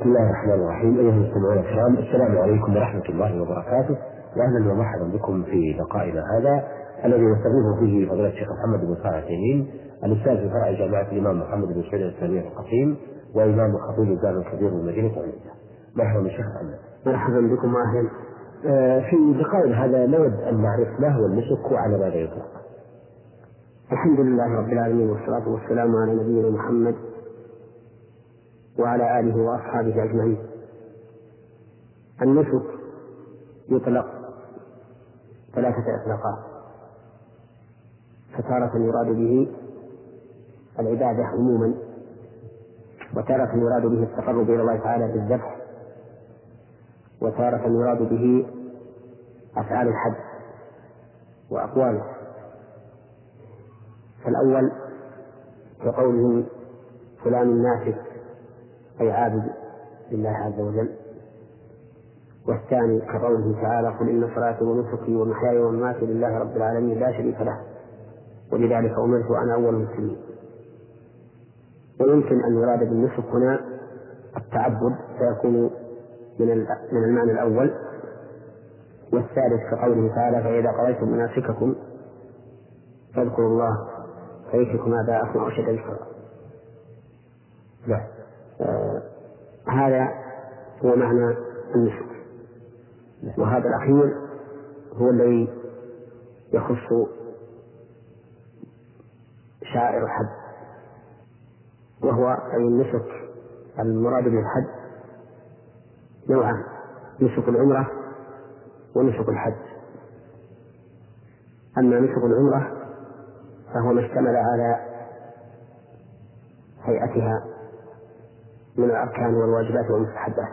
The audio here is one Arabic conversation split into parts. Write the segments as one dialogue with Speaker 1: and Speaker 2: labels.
Speaker 1: بسم الله الرحمن الرحيم. أيها المستمعون الكرام السلام عليكم ورحمة الله وبركاته. وأهلا ومرحبا بكم في لقائنا هذا الذي نستضيفه فيه فضيلة الشيخ محمد بن صالح التيمين الأستاذ في فرع جامعة الإمام محمد بن سعيد الإسلامية القصيم وإمام خطيب الجامع الكبير بمدينة عميدة مرحبا بالشيخ محمد.
Speaker 2: مرحبا بكم وأهلا
Speaker 1: آه، في لقائنا هذا نود أن نعرف ما هو النسك وعلى ماذا يطلق.
Speaker 2: الحمد لله رب العالمين والصلاة والسلام على نبينا محمد وعلى آله وأصحابه أجمعين. النسك يطلق ثلاثة إطلاقات فتارة يراد به العبادة عموما وتارة يراد به التقرب إلى الله تعالى بالذبح وتارة يراد به أفعال الحج وأقواله. فالأول كقوله فلان ناسك أي عابد لله عز وجل والثاني كقوله تعالى قل إن صلاتي ونسكي ومحياي ومماتي لله رب العالمين لا شريك له ولذلك أمرت وأنا أول المسلمين ويمكن أن يراد بالنسك هنا التعبد فيكون من من المعنى الأول والثالث كقوله تعالى فإذا قضيتم مناسككم فاذكروا الله فيشركم آباءكم أو شد ذكرا.
Speaker 1: نعم.
Speaker 2: آه هذا هو معنى النسك وهذا الأخير هو الذي يخص شائر الحج وهو أي النسك المراد به الحج نوعان نسك العمرة ونسك الحج أما نسك العمرة فهو ما اشتمل على هيئتها من الأركان والواجبات والمستحبات.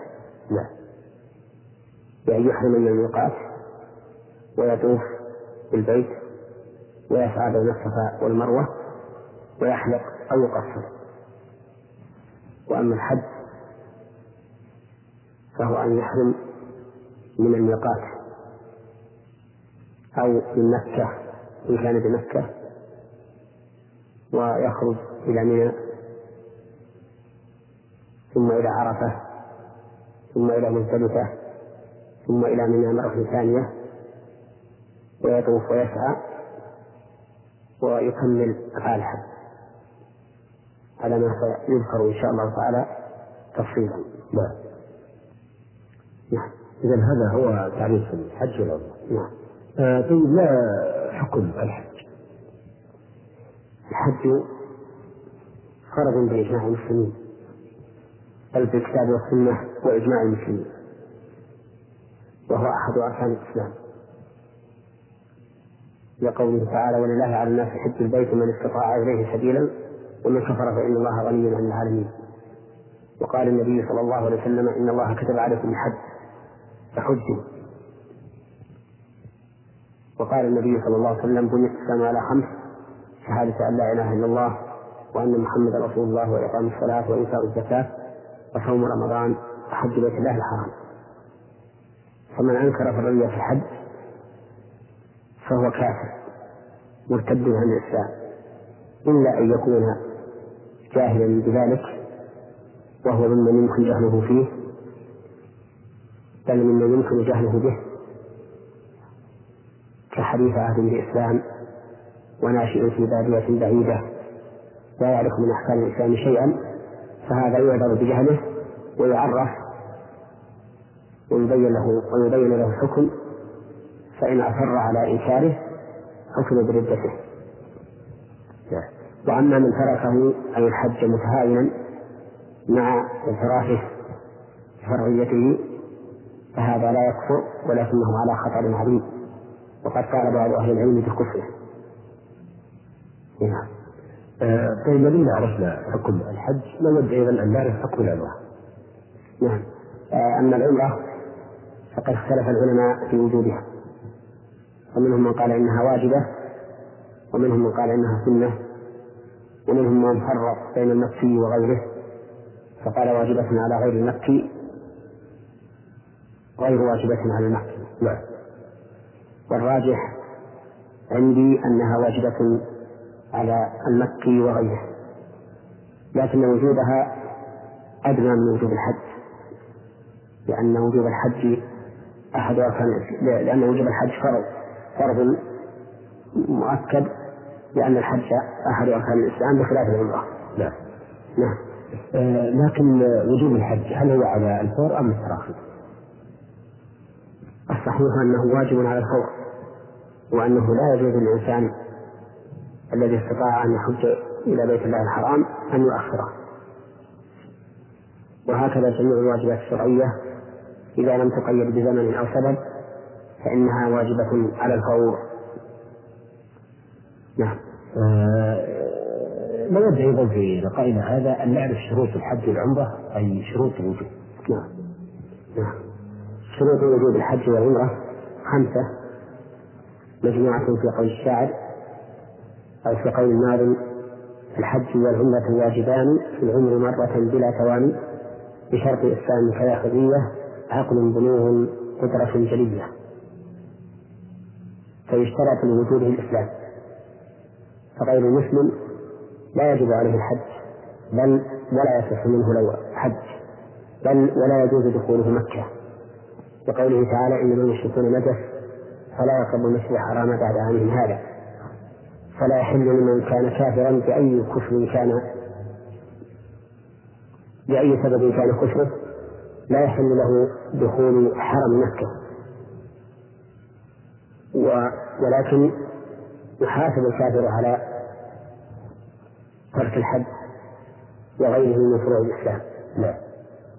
Speaker 2: نعم. بأن يحرم من الميقات ويطوف بالبيت ويسعى بين الصفا والمروة ويحلق أو يقصر. وأما الحج فهو أن يحرم من الميقات أو من مكة إن كان بمكة ويخرج إلى منى ثم إلى عرفة ثم إلى مزدلفة ثم إلى منى مرة ثانية ويطوف ويسعى ويكمل أفعال الحج على ما سيذكر إن شاء الله تعالى تفصيلا.
Speaker 1: نعم. نعم. إذا هذا هو تعريف الحج والعمرة.
Speaker 2: نعم.
Speaker 1: آه طيب ما حكم الحج؟
Speaker 2: الحج فرض بإجماع المسلمين بل بالكتاب والسنة وإجماع المسلمين. وهو أحد أركان الإسلام. لقوله تعالى ولله على الناس حج البيت من استطاع إليه سبيلا ومن كفر فإن الله غني عن العالمين. وقال النبي صلى الله عليه وسلم إن الله كتب عليكم الحج فحجوا وقال النبي صلى الله عليه وسلم بني الإسلام على خمس شهادة أن لا إله إلا الله وأن محمدا رسول الله وإقام الصلاة وإيتاء الزكاة وصوم رمضان وحج بيت الله الحرام. فمن أنكر فرضية الحج فهو كافر مرتد عن الإسلام. إلا أن يكون جاهلا بذلك وهو ممن يمكن جهله فيه بل ممن يمكن جهله به كحديث عهد بالإسلام وناشئ في بادية بعيدة لا يعرف من أحكام الإسلام شيئا. فهذا يعذر بجهله ويعرف ويبين له ويبين له الحكم فإن أصر على إنكاره حكم بردته. وأما من تركه أي الحج متهاونا مع انحرافه فرعيته فهذا لا يكفر ولكنه على خطر عظيم. وقد قال بعض أهل العلم بكفره.
Speaker 1: نعم. طيب ما دمنا عرفنا حكم الحج. نود أيضا أن نعرف حكم العمرة.
Speaker 2: نعم. آه أما العمرة فقد اختلف العلماء في وجودها. فمنهم من قال إنها واجبة ومنهم من قال إنها سنة ومنهم من فرق بين المكي وغيره فقال واجبة على غير المكي غير واجبة على المكي.
Speaker 1: نعم.
Speaker 2: والراجح عندي أنها واجبة على المكي وغيره لكن وجودها أدنى من وجود الحج لأن وجوب الحج أحد أركان لأن وجوب الحج فرض فرض مؤكد لأن الحج أحد أركان الإسلام بخلاف العمرة.
Speaker 1: نعم.
Speaker 2: نعم.
Speaker 1: آه لكن وجوب الحج هل هو على الفور أم التراخي؟
Speaker 2: الصحيح أنه واجب على الفور وأنه لا يجوز للإنسان الذي استطاع أن يحج إلى بيت الله الحرام أن يؤخره. وهكذا جميع الواجبات الشرعية. إذا لم تقيد بزمن أو سبب فإنها واجبة على الفور.
Speaker 1: نعم. آه نود أيضا في لقائنا هذا أن نعرف شروط الحج والعمرة أي شروط الوجوب.
Speaker 2: نعم. نعم. شروط وجوب الحج والعمرة خمسة. مجموعة في قول الشاعر أو في قول الناظم الحج والعمرة واجبان في العمر مرة بلا تواني بشرط إسلام كذا خذية عقل بلوغ قدرة جلية. فيشترط لوجوده الإسلام. فغير المسلم لا يجب عليه الحج بل ولا يصح منه لو حج بل ولا يجوز دخوله مكة. لقوله تعالى إنما المشركون نجس فلا يقربوا المسجد الحرام بعد عامهم هذا. فلا يحل لمن كان كافرا بأي كفر كان بأي سبب كان كفره. لا يحل له دخول حرم مكة. ولكن يحاسب الكافر على ترك الحج وغيره من فروع الإسلام.
Speaker 1: نعم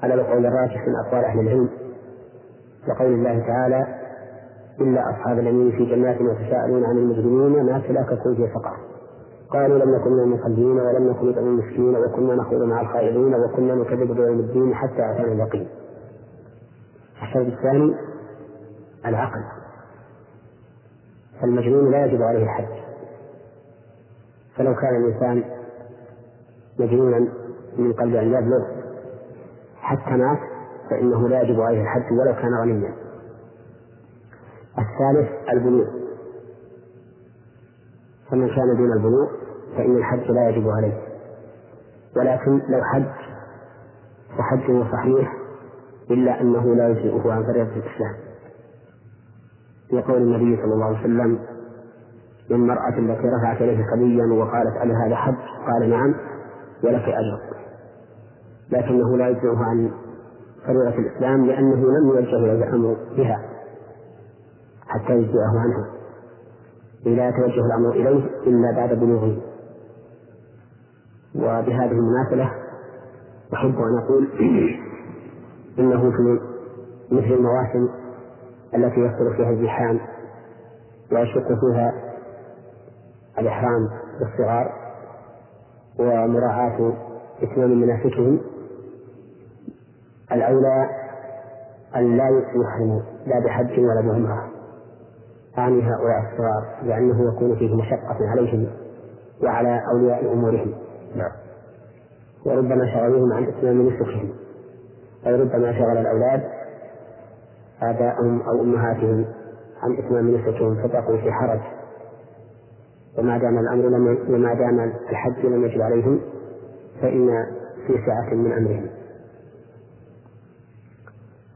Speaker 2: على القول الراجح من أقوال أهل العلم. لقول الله تعالى إلا أصحاب اليمين في جنات يتساءلون عن المجرمين ما سلككم في سقر قالوا لم نكن من المصلين ولم نكن نطعم المسكين وكنا نخوض مع الخائضين وكنا نكذب بيوم الدين حتى أتانا اليقين. الشرط الثاني العقل. فالمجنون لا يجب عليه الحج. فلو كان الإنسان مجنونا من قبل أن يبلغ حتى مات فإنه لا يجب عليه الحج ولو كان غنيا. الثالث البلوغ فمن كان دون البلوغ فإن الحج لا يجب عليه. ولكن لو حج فحجه صحيح إلا أنه لا يجزئه عن فريضة الإسلام. يقول النبي صلى الله عليه وسلم للمرأة التي رفعت إليه صبيا وقالت ألا هذا حج؟ قال نعم ولك أجر. لكنه لا يجزئه عن فريضة الإسلام لأنه لم يوجه إليه الأمر بها. حتى يجزئه عنها. لا يتوجه الأمر إليه إلا بعد بلوغه. وبهذه المناسبة أحب أن أقول إنه في مثل المواسم التي يصدر فيها الزحام ويشق فيها الإحرام بالصغار ومراعاة إتمام مناسكهم. الأولى أن لا يحرموا لا بحج ولا بعمرة أعني هؤلاء الصغار لأنه يكون فيه مشقة عليهم وعلى أولياء أمورهم.
Speaker 1: نعم.
Speaker 2: وربما شغلوهم عن إتمام نسكهم. أي ربما شغل الأولاد آباءهم أو أمهاتهم عن إتمام نسكهم فبقوا في حرج. وما دام الأمر لم وما دام الحج لم يجب عليهم فإن في سعة من أمرهم.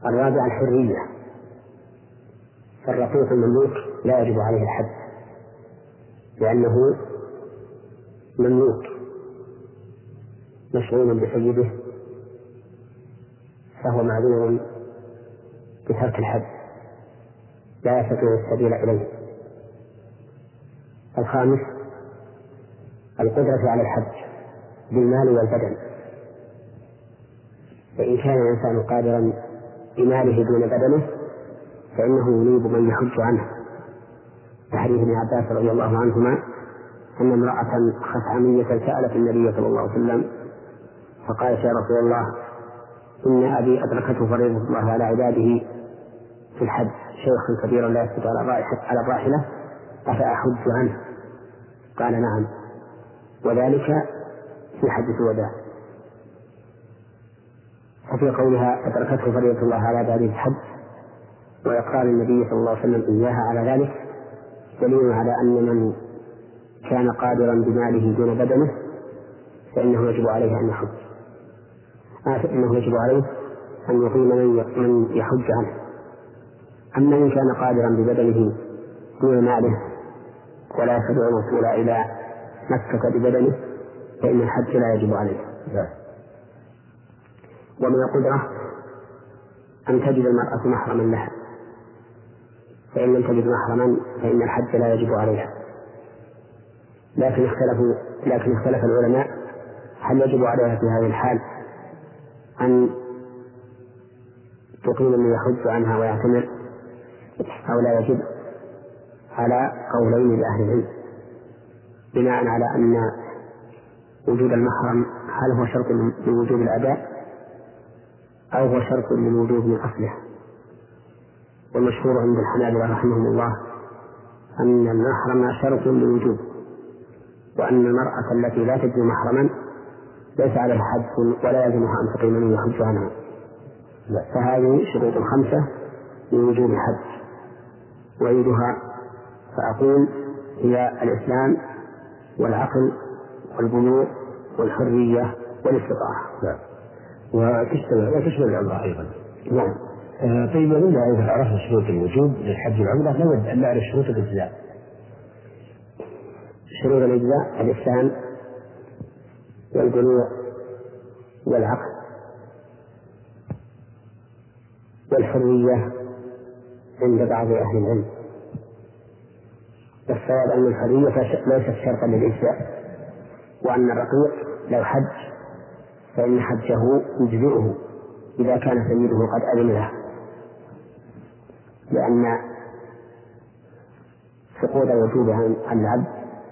Speaker 2: الرابع الحرية. فالرقيق المملوك. لا يجب عليه الحج لأنه مملوك مشغول بسيده فهو معذور بترك الحج لا يستطيع السبيل إليه. الخامس القدرة على الحج بالمال والبدن. فإن كان الإنسان قادرا بماله دون بدنه فإنه ينيب من يحج عنه. كحديث ابن عباس رضي الله عنهما أن امرأة خثعمية سألت النبي صلى الله عليه وسلم فقالت يا رسول الله إن أبي أدركته فريضة الله على عباده في الحج شيخا كبيرا لا يستطيع على الراحلة أفأحج عنه؟ قال نعم وذلك في حدث الوداع وفي قولها أدركته فريضة الله على عباده الحج وإقرار النبي صلى الله عليه وسلم إياها على ذلك دليل على أن من كان قادرا بماله دون بدنه فإنه يجب عليه أن يحج. آه فإنه يجب عليه أن يقيم من يحج عنه. أما إن كان قادرا ببدنه دون ماله ولا يستطيع الوصول إلى مكة ببدنه فإن الحج لا يجب عليه. ومن القدرة أن تجد المرأة محرما لها فإن لم تجد محرما فإن الحج لا يجب عليها. لكن اختلفوا لكن اختلف العلماء هل يجب عليها في هذه الحال أن تقيم من يحج عنها ويعتمر أو لا يجب على قولين لأهل العلم؟ بناء على أن وجود المحرم هل هو شرط لوجوب الأداء أو هو شرط للوجوب من أصله؟ والمشهور عند الحنابلة رحمهم الله أن المحرم شرط للوجوب وأن المرأة التي لا تجد محرما ليس عليها حج ولا يلزمها أن تقيم من يحج عنها فهذه شروط خمسة لوجوب الحج أعيدها فأقول هي الإسلام والعقل والبلوغ والحرية والاستطاعة.
Speaker 1: نعم. وتشتمل وتشمل العمرة أيضا.
Speaker 2: نعم.
Speaker 1: آه طيب إذا عرفنا شروط الوجوب للحج والعمرة. نود أن نعرف شروط الإجزاء.
Speaker 2: شروط الإجزاء الإسلام والبلوغ والعقل والحرية عند بعض أهل العلم. والصواب أن الحرية ليست شرطا للإجزاء وأن الرقيق لو حج فإن حجه يجزئه إذا كان سيده قد أذن له. لأن سقوط وجوبه عن العبد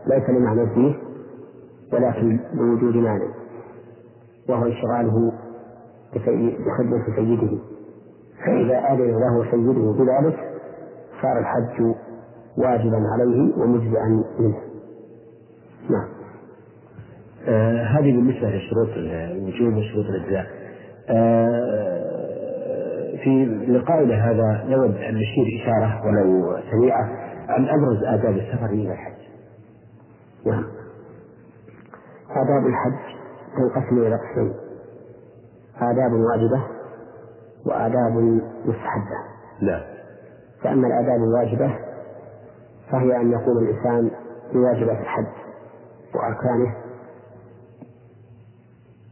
Speaker 2: ليس لمعنى فيه ولكن بوجود مانع وهو انشغاله بخدمة سيده. فإذا أذن له سيده بذلك صار الحج واجبا عليه ومجزئا منه. نعم.
Speaker 1: آه هذه بالنسبة لشروط الوجوب وشروط الإجزاء. آه في لقائنا هذا نود أن نشير إشارة ولو سريعة عن أبرز آداب السفر إلى الحج.
Speaker 2: نعم. آداب الحج تنقسم إلى قسمين آداب واجبة وآداب مستحبة.
Speaker 1: نعم.
Speaker 2: فأما الآداب الواجبة فهي أن يقوم الإنسان بواجبات الحج وأركانه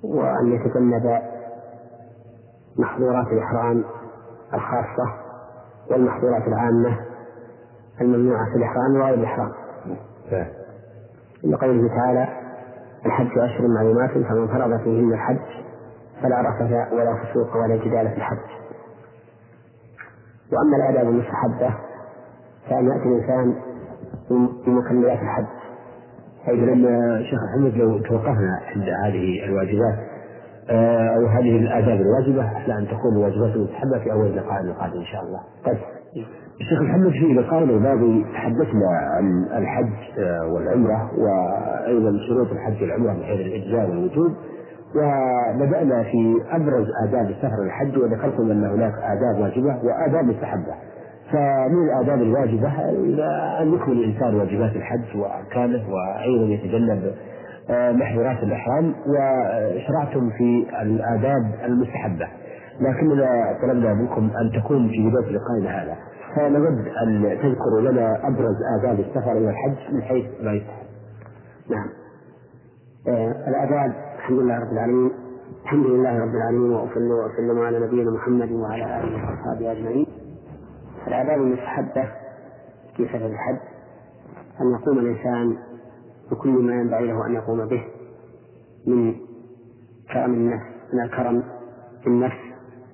Speaker 2: وأن يتجنب محظورات الإحرام الخاصة والمحظورات العامة الممنوعة في الإحرام وغير الإحرام.
Speaker 1: نعم.
Speaker 2: لقوله تعالى: الحج أشهر معلومات فمن فرض فيهن الحج فلا رفث ولا فسوق ولا جدال في الحج وأما الآداب المستحبة فأن يأتي الإنسان بمكملات الحج
Speaker 1: لما شيخ محمد لو توقفنا عند هذه الواجبات أو هذه الآداب الواجبة أحلى أن تكون الواجبات المستحبة في أول لقاء القادم إن شاء الله.
Speaker 2: طيب.
Speaker 1: الشيخ محمد في لقائنا الماضي تحدثنا عن الحج آه، والعمرة وأيضا شروط الحج والعمرة من حيث الإجزاء والوجوب وبدأنا في أبرز آداب السفر الحج وذكرتم أن هناك آداب واجبة وآداب مستحبة فمن الآداب الواجبة أن يكمل الإنسان واجبات الحج وأركانه وأيضا يتجنب آه، محظورات الإحرام وشرعتم في الآداب المستحبة. لكننا طلبنا منكم أن تكون في بداية لقائنا هذا فنود أن تذكروا لنا أبرز آداب السفر إلى الحج من حيث ما يستحب
Speaker 2: نعم. آه الآداب الحمد لله رب العالمين. الحمد لله رب العالمين وأصلي وأسلم على نبينا محمد وعلى آله وأصحابه أجمعين. الآداب المستحبة في سفر الحج أن يقوم الإنسان بكل ما ينبغي له أن يقوم به من كرم النفس من الكرم في النفس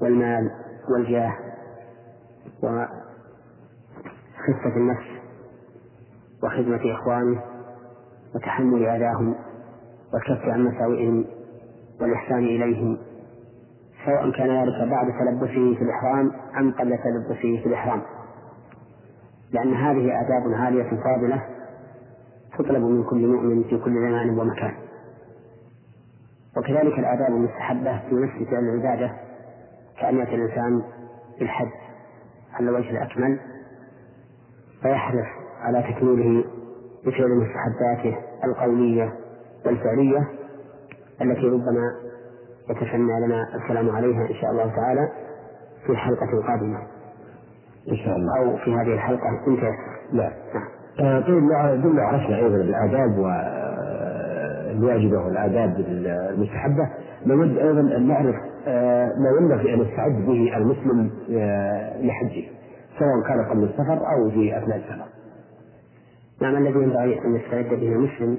Speaker 2: والمال والجاه وخفة النفس وخدمة إخوانه وتحمل أذاهم والكف عن مساوئهم والإحسان إليهم سواء كان ذلك بعد تلبسه في الإحرام أم قبل تلبسه في الإحرام. لأن هذه آداب عالية فاضلة تطلب من كل مؤمن في كل زمان ومكان. وكذلك الآداب المستحبة في نفس فعل العبادة كأن يأتي الإنسان بالحج على الوجه الأكمل فيحرص على تكميله بفعل مستحباته القولية والفعلية التي ربما يتسنى لنا الكلام عليها إن شاء الله تعالى في الحلقة القادمة
Speaker 1: إن شاء الله.
Speaker 2: أو في هذه الحلقة. إن تيسر
Speaker 1: لا.
Speaker 2: نعم.
Speaker 1: آه، طيب ضمن عرفنا أيضا الآداب والواجبة والآداب المستحبة. نود أيضا أن نعرف آه، ما ينبغي أن يستعد به المسلم آه، لحجه سواء كان قبل السفر أو في أثناء السفر.
Speaker 2: نعم الذي ينبغي أن يستعد به المسلم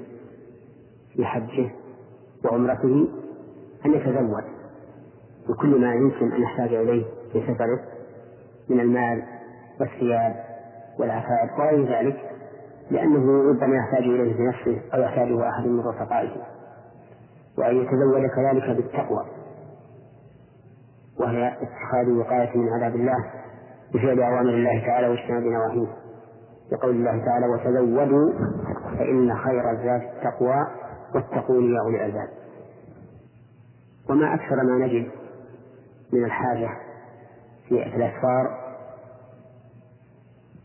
Speaker 2: لحجه وعمرته أن يتزود بكل ما يمكن أن يحتاج إليه في سفره من المال والثياب والعفائف وغير ذلك لأنه ربما يحتاج إليه بنفسه أو يحتاجه أحد من رفقائه وأن يتزود كذلك بالتقوى وهي اتخاذ وقاية من عذاب الله بفعل أوامر الله تعالى واجتناب نواهيه. لقول الله تعالى وتزودوا فإن خير الزاد التقوى واتقون يا أولي الألباب. وما أكثر ما نجد من الحاجة في الأسفار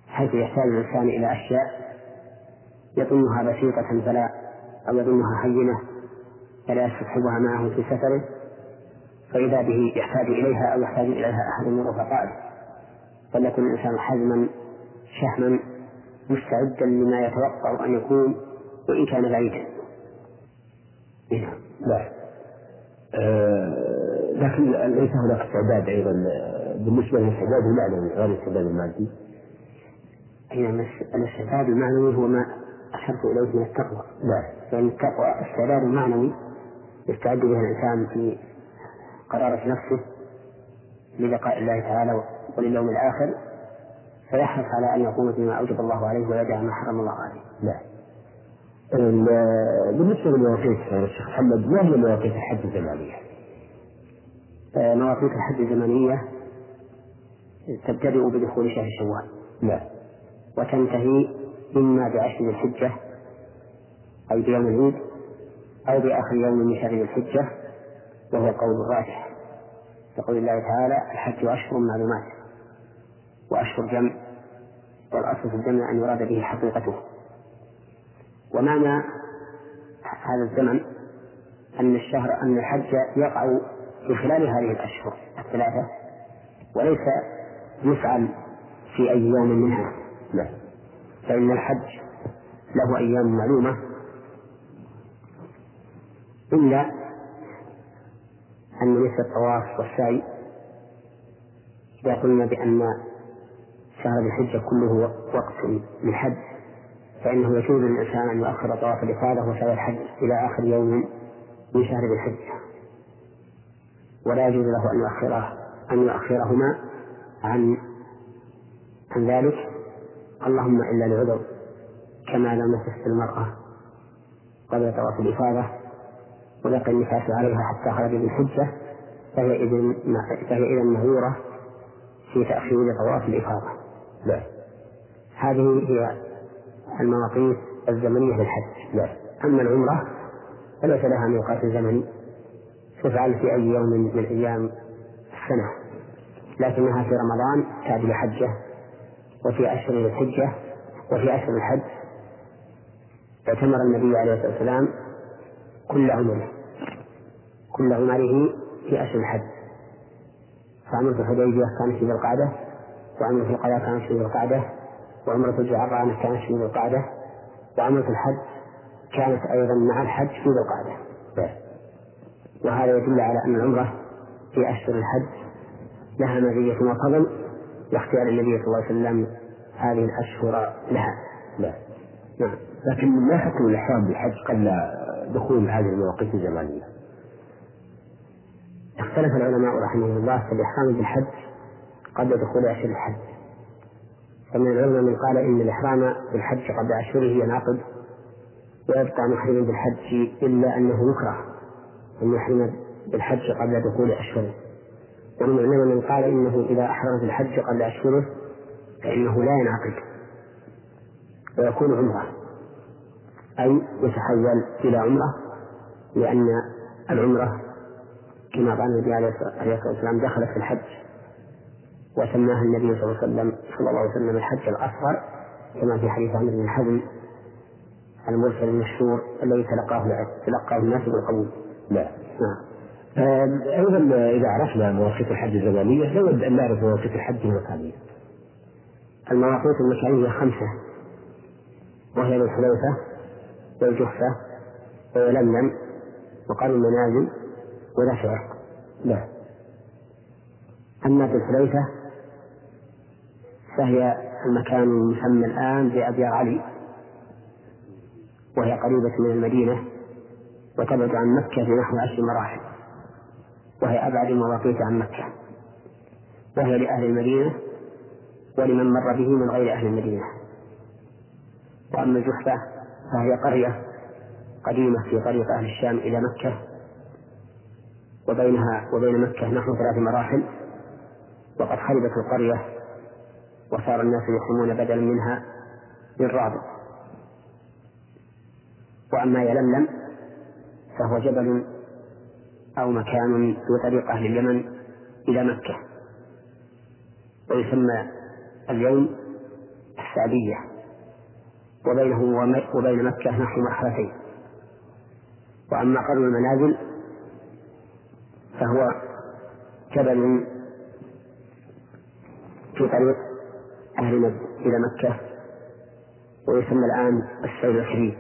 Speaker 2: حيث يحتاج الإنسان إلى أشياء يظنها بسيطة فلا أو يظنها هينة فلا يستصحبها معه في سفره فإذا به يحتاج إليها أو يحتاج إليها أحد من رفقائه فليكن الإنسان حزما شهما مستعدا لما يتوقع أن يكون وإن كان بعيدا.
Speaker 1: نعم. لا. آه لكن ليس هناك استعداد أيضا آه، بالنسبة للاستعداد المعنوي غير الاستعداد المادي.
Speaker 2: هي الاستعداد المعنوي هو ما أشرت إليه من التقوى.
Speaker 1: نعم.
Speaker 2: لأن التقوى استعداد معنوي يستعد به الإنسان في قرارة نفسه للقاء الله تعالى ولليوم الآخر فيحرص على أن يقوم بما أوجب الله عليه ويدع ما حرم الله عليه.
Speaker 1: نعم. بالنسبة للمواقيت يا الشيخ محمد ما هي مواقيت الحج الزمانية؟
Speaker 2: آه، مواقيت الحج الزمنية تبتدئ بدخول شهر شوال.
Speaker 1: نعم.
Speaker 2: وتنتهي إما بعشر الحجة أي بيوم العيد أو بآخر يوم من شهر الحجة وهو القول الراجح. يقول الله تعالى الحج أشهر معلومات وأشهر جمع والأصل في الجمع أن يراد به حقيقته. ومعنى هذا الزمن أن الشهر أن الحج يقع في خلال هذه الأشهر الثلاثة وليس يفعل في أي يوم منها. لا فإن الحج له أيام معلومة. إلا أن مثل الطواف والسعي. إذا قلنا بأن شهر الحجة كله وقت للحج فإنه يجوز للإنسان أن يؤخر طواف الإفاضة وسعي الحج إلى آخر يوم من شهر ذي الحجة. ولا يجوز له أن يؤخره أن يؤخرهما عن عن ذلك. اللهم إلا لعذر كما لم تفت المرأة قبل طواف الإفاضة ولقى النفاس عليها حتى خرج بالحجة فهي إذن فهي إذا مهورة في تأخير طواف الإفاضة.
Speaker 1: لا.
Speaker 2: هذه هي المواقيت الزمنية للحج.
Speaker 1: لا.
Speaker 2: أما العمرة فليس لها ميقات زمني تفعل في أي يوم من أيام السنة لكنها في رمضان تعدل حجة وفي أشهر الحجة وفي أشهر الحج. اعتمر النبي عليه الصلاة والسلام كل عمره كل عمره في أشهر الحج. فعمرة الحديبية كانت في ذي القعدة وعمرة القضاء كانت في ذي القعدة وعمرة الجعرانة كانت في ذي القعدة وعمرة الحج كانت أيضا مع الحج في ذي القعدة. وهذا يدل على أن العمرة في أشهر الحج لها مزية وفضل لاختيار النبي صلى الله عليه وسلم هذه الأشهر لها.
Speaker 1: لا.
Speaker 2: نعم.
Speaker 1: لكن ما حكم الإحرام بالحج قبل دخول هذه المواقيت الزمانية؟
Speaker 2: اختلف العلماء رحمهم الله في الإحرام بالحج قبل دخول أشهر الحج فمن العلماء من قال إن الإحرام بالحج قبل أشهره ينعقد ويبقى محرما بالحج إلا أنه يكره أن يحرم بالحج قبل دخول أشهره ومن العلماء من قال إنه إذا أحرم بالحج قبل أشهره فإنه لا ينعقد ويكون عمرة أي يتحول إلى عمرة لأن العمرة كما قال النبي عليه الصلاة والسلام دخلت في الحج وسماها النبي صلى الله عليه وسلم صلى الله عليه وسلم الحج الأصغر كما في حديث عمرو بن حزم المرسل المشهور الذي تلقاه تلقاه الناس بالقبول.
Speaker 1: لا.
Speaker 2: نعم.
Speaker 1: أيضا إذا عرفنا مواقيت الحج الزمانيه نود أن نعرف مواقيت الحج المكانيه.
Speaker 2: المواقيت المكانيه خمسة وهي الحليفه والجحفه ويلملم وقال المنازل ولا.
Speaker 1: نعم.
Speaker 2: أما في الحليفة فهي المكان المسمى الآن بابيار علي وهي قريبة من المدينة وتبعد عن مكة بنحو عشر مراحل. وهي أبعد المواقيت عن مكة. وهي لأهل المدينة ولمن مر به من غير أهل المدينة. وأما الجحفة فهي قرية قديمة في طريق أهل الشام إلى مكة. وبينها وبين مكة نحو ثلاث مراحل. وقد خربت القرية وصار الناس يحرمون بدلا منها بالرابط وأما يلملم فهو جبل أو مكان في طريق أهل اليمن إلى مكة ويسمى اليوم السعدية وبينه وبين مكة نحو مرحلتين. وأما قرن المنازل فهو جبل في طريق أهل إلى مكة ويسمى الآن السيد الكريم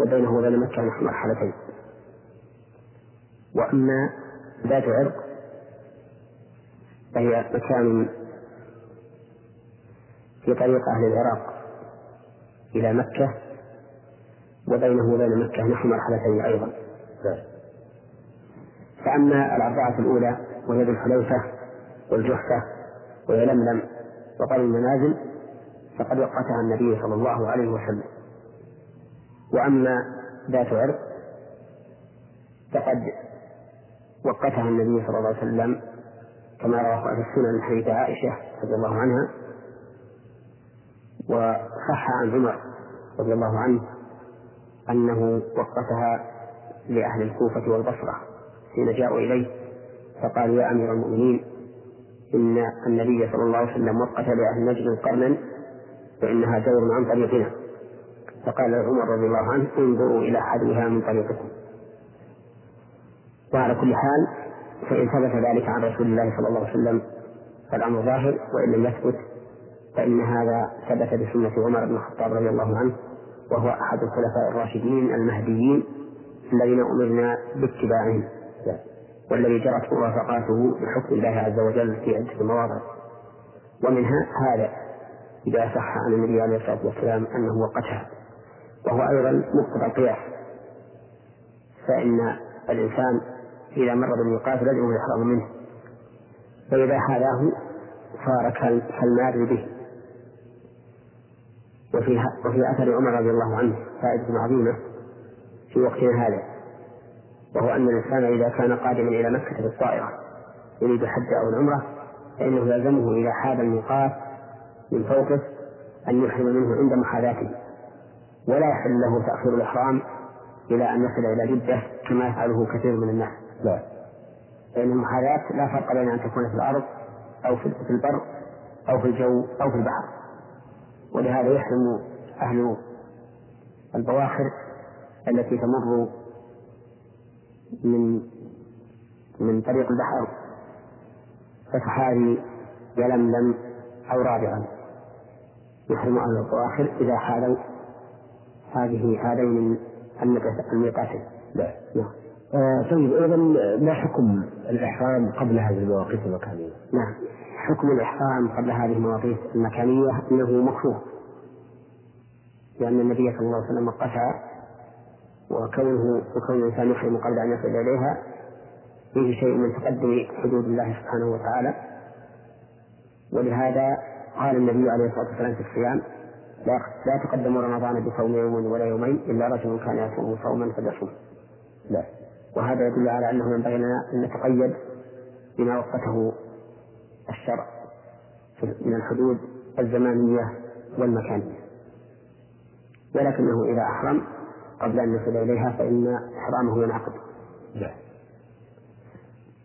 Speaker 2: وبينه وبين مكة نحو مرحلتين. وأما ذات عرق فهي مكان في طريق أهل العراق إلى مكة وبينه وبين مكة نحو مرحلتين أيضا. فأما الأربعة الأولى وهي ذو الحليفة والجحفة ويلملم وقرن المنازل فقد وقتها النبي صلى الله عليه وسلم. وأما ذات عرق فقد وقتها النبي صلى الله عليه وسلم كما رواه في السنن من حديث عائشة رضي الله عنها وصح عن عمر رضي الله عنه أنه وقتها لأهل الكوفة والبصرة حين جاءوا إليه فقال يا أمير المؤمنين إن النبي صلى الله عليه وسلم وقت لأهل نجد قرنا فإنها دور عن طريقنا. فقال عمر رضي الله عنه انظروا إلى حدها من طريقكم. وعلى كل حال فإن ثبت ذلك عن رسول الله صلى الله عليه وسلم فالأمر ظاهر وإن لم يثبت فإن هذا ثبت بسنة عمر بن الخطاب رضي الله عنه وهو أحد الخلفاء الراشدين المهديين الذين أمرنا باتباعهم والذي جرت موافقاته بحكم الله عز وجل في عدة مواضع. ومنها هذا إذا صح عن النبي عليه الصلاة والسلام أنه وقتها وهو أيضا مقتضى القياس. فإن الإنسان إذا مر بالميقات لزمه الإحرام منه. فإذا حاذاه صار كالمار به. وفي وفي أثر عمر رضي الله عنه فائدة عظيمة في وقتنا هذا وهو أن الإنسان إذا كان قادما إلى مكة بالطائرة يريد الحج أو العمرة فإنه يلزمه إذا حاد الميقات من فوقه أن يحرم منه عند محاذاته. ولا يحل له تأخير الإحرام إلى أن يصل إلى جدة كما يفعله كثير من الناس. لا. لأن المحاذاة لا فرق بين أن تكون في الأرض أو في البر أو في الجو أو في البحر. ولهذا يحرم أهل البواخر التي تمر من من طريق البحر فتحاذي يلملم أو رابعا. يحرم أهل البواخر إذا حالوا هذه هذين الميقاتين.
Speaker 1: لا. نعم. آه طيب أيضا ما حكم الإحرام قبل هذه المواقيت المكانية؟
Speaker 2: نعم حكم الإحرام قبل هذه المواقيت المكانية إنه مكروه لأن النبي صلى الله عليه وسلم وقفها وكونه وكون الإنسان يحرم قبل أن يصل إليها فيه شيء من تقدم حدود الله سبحانه وتعالى ولهذا قال النبي عليه الصلاة والسلام في الصيام لا لا تقدم رمضان بصوم يوم ولا يومين إلا رجل كان يصوم صوما فليصوم. لا وهذا يدل على أنه ينبغي لنا أن نتقيد بما وقته الشرع من الحدود الزمانية والمكانية. ولكنه إذا أحرم قبل أن يصل إليها فإن إحرامه ينعقد. لا.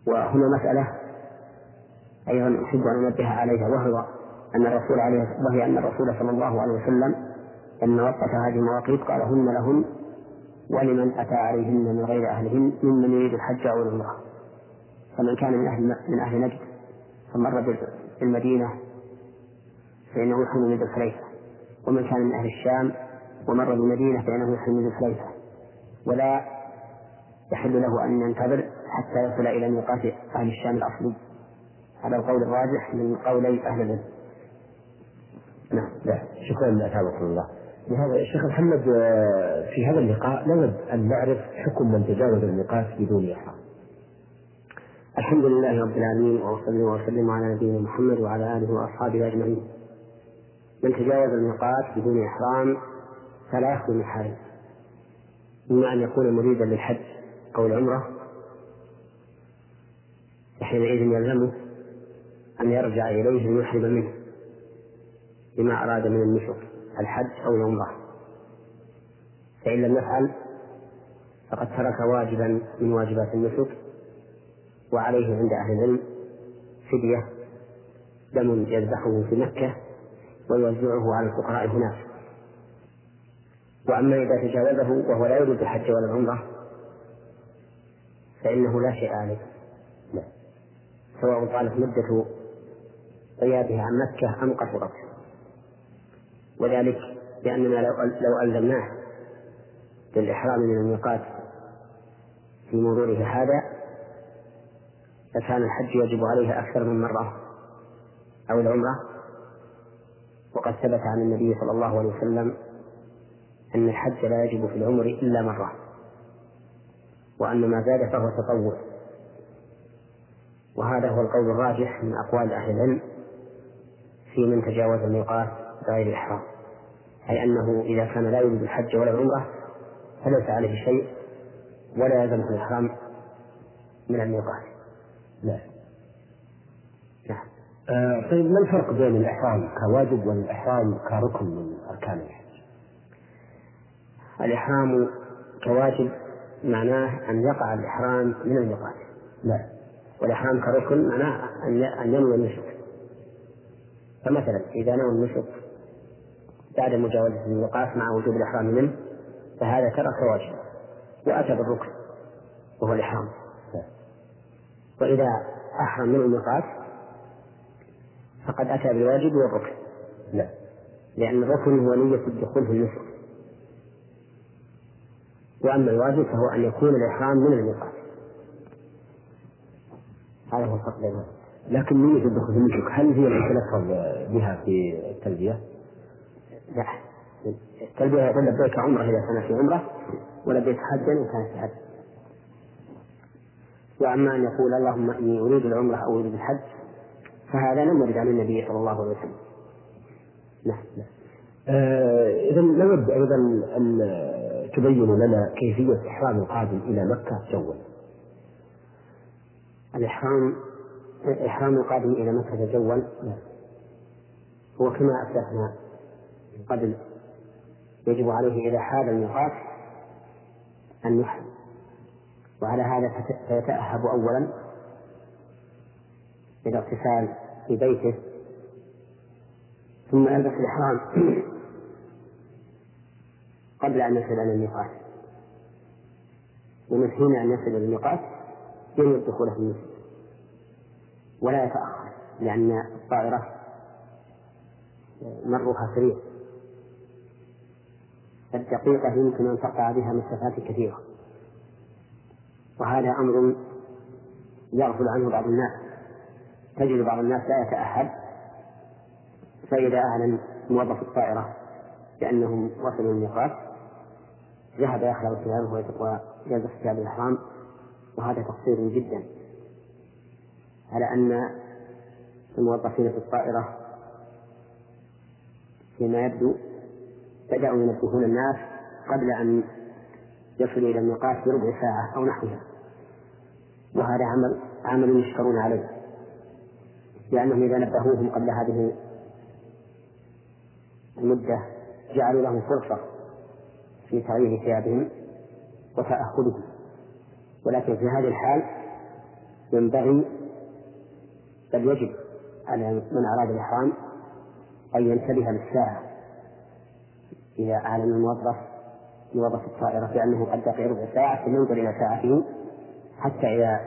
Speaker 2: وهنا مسألة أيضا أحب أن أنبه عليها وهو أن الرسول عليه وهي أن الرسول صلى الله عليه وسلم لما وقت هذه المواقيت قال هن لهن ولمن أتى عليهن من غير أهلهن ممن يريد الحج أو العمرة. فمن كان من أهل من أهل نجد فمر بالمدينة فإنه يحرم من الحليفة. ومن كان من أهل الشام ومر بالمدينة فإنه يحرم من الحليفة. ولا يحل له أن ينتظر حتى يصل إلى ميقات أهل الشام الأصلي. هذا القول الراجح من قولي أهل العلم.
Speaker 1: نعم. شكرا أثابكم الله. لهذا الشيخ محمد آه، في هذا اللقاء نود أن نعرف حكم من تجاوز الميقات بدون إحرام
Speaker 2: الحمد لله رب العالمين وأصلي وأسلم على نبينا محمد وعلى آله وأصحابه أجمعين. من تجاوز الميقات بدون إحرام فلا يخلو من حال. إما أن يكون مريدا للحج أو العمرة فحينئذ يلزمه أن يرجع إليه ليحرم منه بما أراد من النسك الحج أو العمرة. فإن لم يفعل فقد ترك واجبا من واجبات النسك وعليه عند أهل العلم فدية دم يذبحه في مكة ويوزعه على الفقراء هناك. وأما إذا تجاوزه وهو لا يريد الحج ولا العمرة فإنه لا شيء عليه. سواء طالت مدة غيابه عن مكة أم قصرت وذلك لأننا لو ألزمناه بالإحرام من الميقات في مروره هذا لكان الحج يجب عليه أكثر من مرة أو العمرة. وقد ثبت عن النبي صلى الله عليه وسلم أن الحج لا يجب في العمر إلا مرة وأن ما زاد فهو تطوع. وهذا هو القول الراجح من أقوال أهل العلم في من تجاوز الميقات بغير إحرام أي أنه إذا كان لا يريد الحج ولا العمرة فليس عليه شيء ولا يلزمه الإحرام من الميقات.
Speaker 1: لا نعم. آه طيب ما الفرق بين الإحرام كواجب والإحرام كركن من أركان الحج؟
Speaker 2: الإحرام كواجب معناه أن يقع الإحرام من الميقات.
Speaker 1: لا
Speaker 2: والإحرام كركن معناه أن ينوي النسك فمثلا إذا نوى النسك بعد مجاوزة الميقات مع وجوب الإحرام منه فهذا ترك واجبا وأتى بالركن وهو الإحرام. وإذا أحرم من الميقات فقد أتى بالواجب والركن.
Speaker 1: لا
Speaker 2: لأن الركن هو نية الدخول في النسك وأما الواجب فهو أن يكون الإحرام من الميقات هذا هو الفرق بينهم.
Speaker 1: لكن نية الدخول في النسك هل هي التي تلفظ بها في التلبية؟
Speaker 2: لا. التلبية يقول لبيك عمرة إذا كان في عمرة ولبيك حجا إن كان في حج وأما أن يقول اللهم إني أريد العمرة أو أريد الحج فهذا لم يرد عن النبي صلى الله عليه وسلم.
Speaker 1: نعم نعم. آه إذا نود أيضا أن تبين لنا كيفية إحرام القادم إلى مكة جوا.
Speaker 2: الإحرام إحرام القادم إلى مكة جوا. هو كما أسلفنا قبل يجب عليه إذا حال الميقات أن يحرم. وعلى هذا فيتأهب أولا بالاغتسال في بيته ثم يلبس الإحرام قبل أن يصل إلى الميقات ومن حين أن يصل إلى الميقات ينوي الدخول في المسجد. ولا يتأخر لأن الطائرة مرها سريع. الدقيقة يمكن أن تقع بها مسافات كثيرة. وهذا أمر يغفل عنه بعض الناس. تجد بعض الناس لا يتأهب فإذا أعلن موظف الطائرة بأنهم وصلوا الميقات ذهب يخلع ثيابه ويلبس ثياب الإحرام. وهذا تقصير جدا. على أن الموظفين في الطائرة فيما يبدو بدأوا ينبهون الناس قبل أن يصلوا إلى الميقات بربع ساعة أو نحوها. وهذا عمل عمل يشكرون عليه. لأنهم إذا نبهوهم قبل هذه المدة جعلوا لهم فرصة في تغيير ثيابهم وتأهلهم ولكن في هذه الحال ينبغي بل يجب على من أراد الإحرام أن ينتبه للساعة. إذا أعلن الموظف موظف الطائرة بأنه قد بقي ربع ساعة ثم ينظر إلى ساعته حتى إذا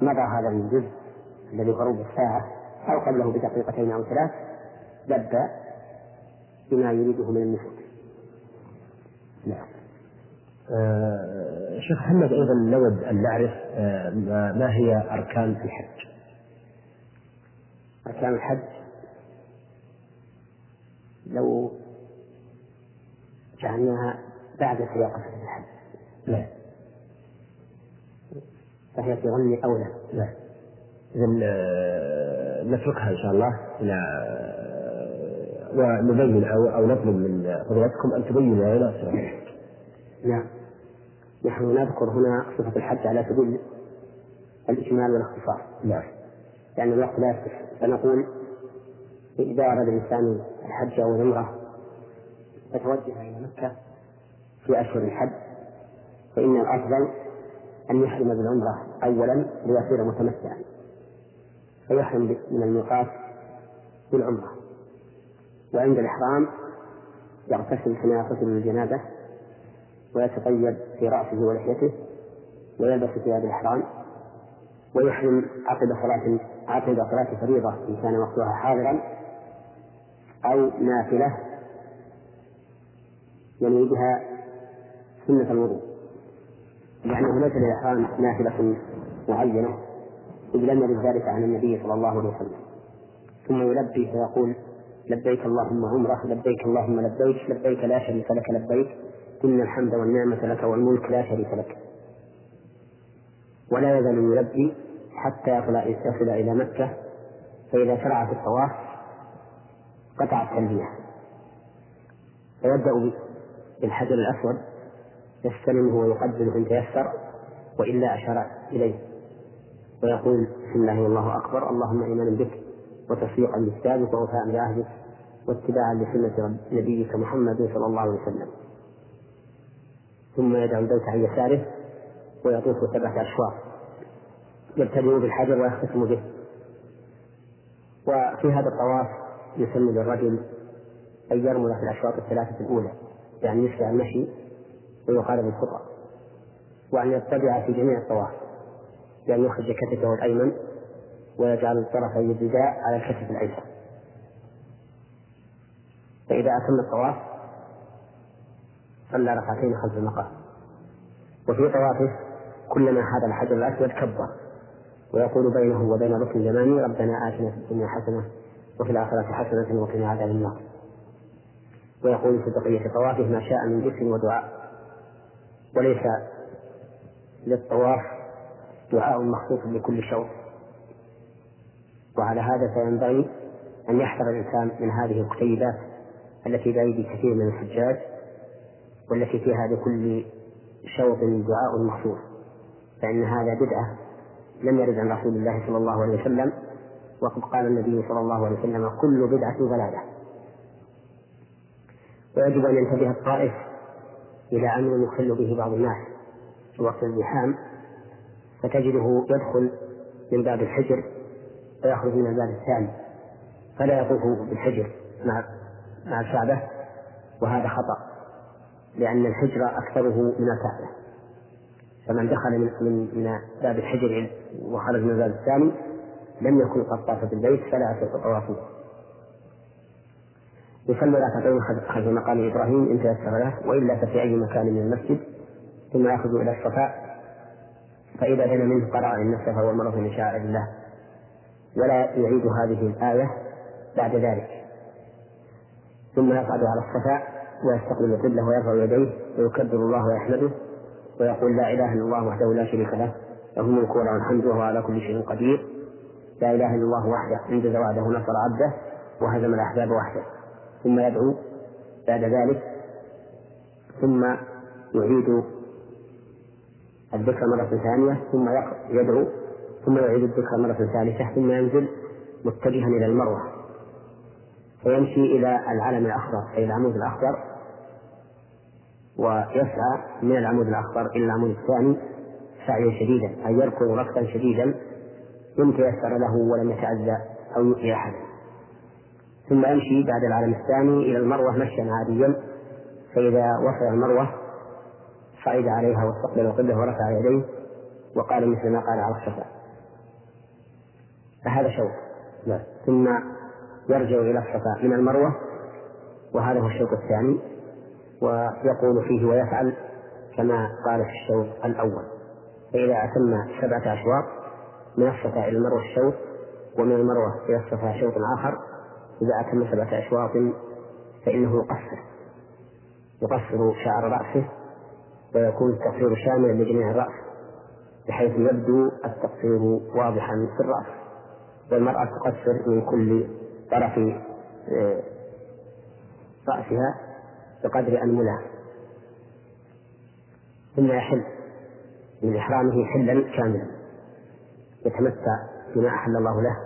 Speaker 2: مضى هذا الجزء الذي هو ربع ساعة أو قبله بدقيقتين أو ثلاث لبى بما يريده من النفوذ.
Speaker 1: نعم. آه شيخ محمد أيضا نود أن نعرف آه ما هي أركان الحج؟
Speaker 2: أركان الحج لو جعلناها بعد سياق الحج
Speaker 1: لا.
Speaker 2: فهي في ظني أولى.
Speaker 1: لا. إذا آه، نتركها إن شاء الله إلى آه، ونبين أو أو نطلب من فضيلتكم أن تبينوا لنا
Speaker 2: نعم. نحن نذكر هنا صفة الحج على سبيل الإجمال والاختصار.
Speaker 1: نعم.
Speaker 2: لأن الوقت لا يسمح فنقول إذا أراد الإنسان الحج أو العمرة فتوجه إلى مكة في أشهر الحج فإن الأفضل أن يحرم بالعمرة أولا ليصير متمتعا فيحرم من الميقات بالعمرة. وعند الإحرام يغتسل كما يغتسل الجنابة ويتطيب في رأسه ولحيته ويلبس ثياب الإحرام ويحرم عقب صلاة عقب صلاة فريضة إن كان وقتها حاضرا أو نافلة ينوي بها سنة الوضوء. لأنه ليس للإحرام نافلة معينة إذ لم يرد ذلك عن النبي صلى الله عليه وسلم. ثم يلبي فيقول لبيك اللهم عمرة لبيك اللهم لبيك لبيك لا شريك لك لبيك إن الحمد والنعمة لك والملك لا شريك لك. ولا يزال يلبي حتى يصل إلى مكة فإذا شرع في الطواف قطع التلبية. فيبدأ بالحجر الأسود يستلمه ويقبله إن تيسر وإلا أشار إليه ويقول بسم الله والله أكبر اللهم إيمانا بك وتصديقا بكتابك ووفاء بعهدك واتباعا لسنة نبيك محمد صلى الله عليه وسلم. ثم يدعو البيت عن يساره ويطوف سبعة أشواط. يبتدئ بالحجر ويختتم به. وفي هذا الطواف يسن للرجل أن يرمل في الأشواط الثلاثة الأولى. يعني يسرع المشي ويقارب الخطى وأن يتبع في جميع الطواف بأن يخرج كتفه الأيمن ويجعل طرفي الرداء على الكتف الأيسر. فإذا أتم الطواف صلى ركعتين خلف المقام. وفي طوافه كلما حاد الحجر الأسود كبر. ويقول بينه وبين ركن اليماني ربنا آتنا في الدنيا حسنة وفي الآخرة حسنة وقنا عذاب النار. ويقول في بقية طوافه ما شاء من ذكر ودعاء. وليس للطواف دعاء مخصوص لكل شوط وعلى هذا فينبغي أن يحذر الإنسان من هذه الكتيبات التي بأيدي كثير من الحجاج والتي فيها لكل شوط دعاء مخصوص. فإن هذا بدعة لم يرد عن رسول الله صلى الله عليه وسلم وقد قال النبي صلى الله عليه وسلم كل بدعة ضلالة. ويجب أن ينتبه الطائف إلى أمر يخل به بعض الناس في وقت الزحام فتجده يدخل من باب الحجر ويخرج من الباب الثاني فلا يطوف بالحجر مع مع الكعبة وهذا خطأ لأن الحجر أكثره من الكعبة. فمن دخل من من من باب الحجر وخرج من الباب الثاني لم يكن قد طاف بالبيت فلا يصح طوافه يصلي ركعتين خلف مقام إبراهيم إن تيسر له والا ففي أي مكان من المسجد ثم ياخذ إلى الصفاء فإذا دنا منه قرأ إن الصفا والمروه من شعائر الله. ولا يعيد هذه الآية بعد ذلك. ثم يصعد على الصفا ويستقبل القبله ويرفع يديه ويكبر الله ويحمده ويقول لا إله إلا الله وحده لا شريك له له الملك وله الحمد وهو على كل شيء قدير. لا إله إلا الله وحده انجز وعده نصر عبده وهزم الأحزاب وحده. ثم يدعو بعد ذلك ثم يعيد الذكر مرة ثانية ثم يدعو ثم يعيد الذكر مرة ثالثة ثم ينزل متجها إلى المروة. فيمشي إلى العلم الأخضر أي العمود الأخضر ويسعى من العمود الأخضر إلى العمود الثاني سعيا شديدا أي يركض ركضا شديدا إن تيسر له ولم يتعزى أو يؤذي أحدا ثم يمشي بعد العالم الثاني إلى المروة مشيا عاديا فإذا وصل المروة صعد عليها واستقبل القبلة ورفع يديه وقال مثل ما قال على الصفا. فهذا شوط
Speaker 1: نعم.
Speaker 2: ثم يرجع إلى الصفا من المروة وهذا هو الشوط الثاني ويقول فيه ويفعل كما قال في الشوط الأول. فإذا أتم سبعة أشواط من الصفا إلى المروة الشوط ومن المروة إلى الصفا شوط آخر إذا أتم سبعة أشواط فإنه يقصر. يقصر شعر رأسه ويكون التقصير شاملا لجميع الرأس بحيث يبدو التقصير واضحا في الرأس. والمرأة تقصر من كل طرف آه، رأسها بقدر أنملة ثم يحل من إحرامه حلا كاملا. يتمتع بما أحل الله له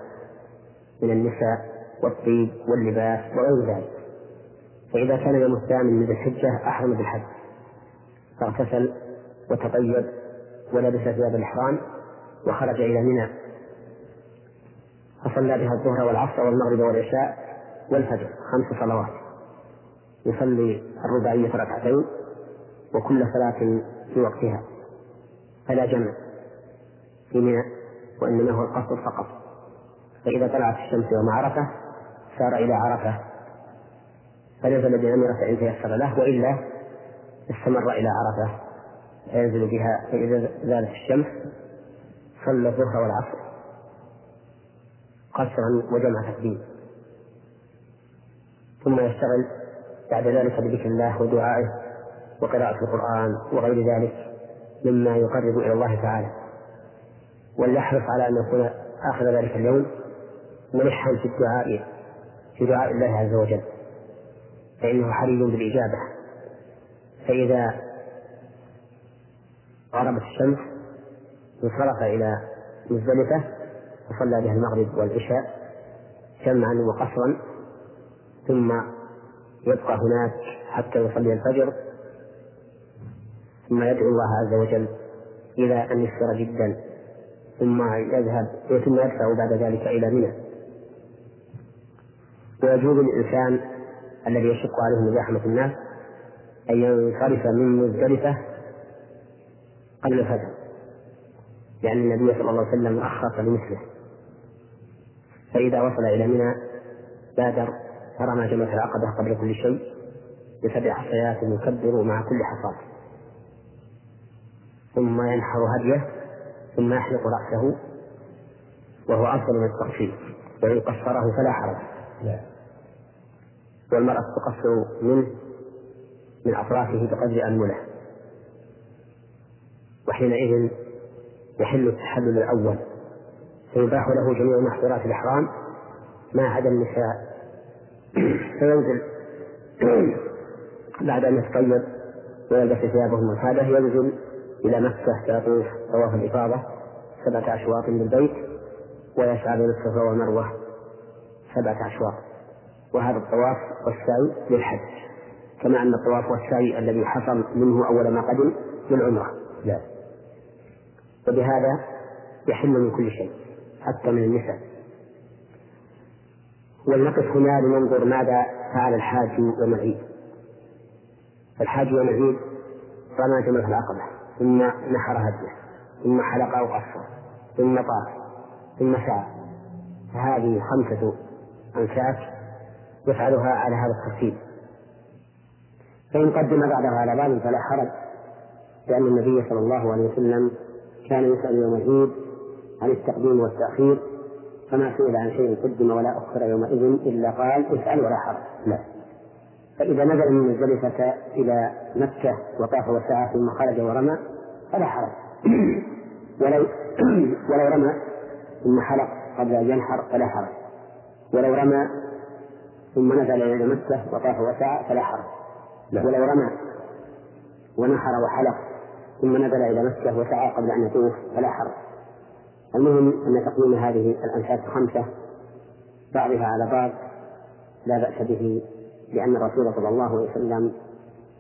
Speaker 2: من النساء والطيب واللباس وغير ذلك. فإذا كان يوم الثامن من ذي الحجة أحرم بالحج. فاغتسل وتطيب ولبس ثياب الإحرام وخرج إلى منى. فصلى بها الظهر والعصر والمغرب والعشاء والفجر خمس صلوات. يصلي الرباعية ركعتين وكل صلاة في وقتها. فلا جمع في منى وإنما هو القصر فقط. فإذا طلعت الشمس يوم عرفة سار إلى عرفة فنزل بنمرة إن تيسر له وإلا استمر إلى عرفة فينزل بها فإذا زالت الشمس صلى الظهر والعصر. قصرا وجمع تقديم. ثم يشتغل بعد ذلك بذكر الله ودعائه وقراءة القرآن وغير ذلك مما يقرب إلى الله تعالى. وليحرص على أن يكون آخر ذلك اليوم ملحا في الدعاء. في دعاء الله عز وجل. فإنه حري بالإجابة. فإذا غربت الشمس انصرف إلى مزدلفة وصلى بها المغرب والعشاء جمعا وقصرا ثم يبقى هناك حتى يصلي الفجر. ثم يدعو الله عز وجل إلى أن يسر جدا ثم يذهب ثم يدفع بعد ذلك إلى منى. ويجوز للإنسان الذي يشق عليه مزاحمة الناس أن ينصرف من مزدلفة قبل الفجر. لأن النبي صلى الله عليه وسلم أخر لمثله. فإذا وصل إلى منى بادر فرمى جمرة العقبة قبل كل شيء بسبع حصيات يكبر مع كل حصاة ثم ينحر هديه ثم يحلق رأسه وهو أفضل من التقصير وإن قصره فلا حرج. والمرأة تقصر منه من أطرافه بقدر أنمله وحينئذ يحل التحلل الأول. فيباح له جميع محظورات الإحرام ما عدا النساء. فينزل بعد أن يتطيب ويلبس ثيابه المعتادة ينزل إلى مكة فيطوف طواف الإفاضة سبعة أشواط بالبيت ويسعى بين الصفا والمروة سبعة أشواط. وهذا الطواف والسعي للحج. كما أن الطواف والسعي الذي حصل منه أول ما قدم للعمرة. لا. وبهذا يحل من كل شيء حتى من النساء. ولنقف هنا لننظر ماذا فعل الحاج يوم العيد. الحاج يوم العيد رمى جمرة العقبة ثم نحر هديه ثم حلق أو قصر ثم طاف ثم سعى. فهذه خمسة أنساك يفعلها على هذا الترتيب. فإن قدم بعدها على بعض فلا حرج لأن النبي صلى الله عليه وسلم كان يسأل يوم العيد عن التقديم والتأخير فما سئل عن شيء قدم ولا أخر يومئذ إلا قال اسأل ولا حرج. لا. فإذا نزل من مزدلفة إلى مكة وطاف وسعى ثم خرج ورمى فلا حرج. ولو ولو رمى ثم حلق قبل أن ينحر فلا حرج. ولو رمى ثم نزل إلى مكة وطاف وسعى فلا حرج. ولو رمى ونحر وحلق ثم نزل إلى مكة وسعى قبل أن يطوف فلا حرج. المهم أن تقديم هذه الأنفاس الخمسة بعضها على بعض لا بأس به لأن الرسول صلى الله عليه وسلم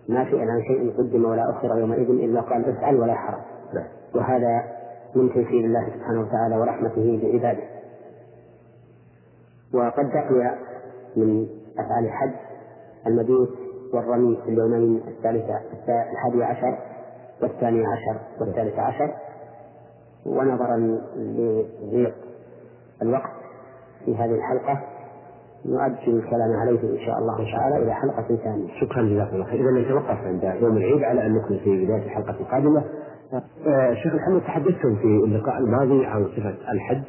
Speaker 2: ما سئل عن شيء قدم ولا أخر يومئذ إلا قال افعل ولا حرج. وهذا من تيسير الله سبحانه وتعالى ورحمته بعباده. وقد بقي من أفعال الحج المبيت والرمي في اليومين الثالثة الحادي عشر والثاني عشر والثالث عشر ونظرا لضيق الوقت في هذه الحلقة نؤجل الكلام عليه إن شاء الله تعالى إلى حلقة ثانية.
Speaker 1: شكرا جزاكم الله خير، إذا نتوقف عند يوم العيد على أن نكون في بداية الحلقة القادمة. آه شيخ محمد تحدثتم في اللقاء الماضي عن صفة الحج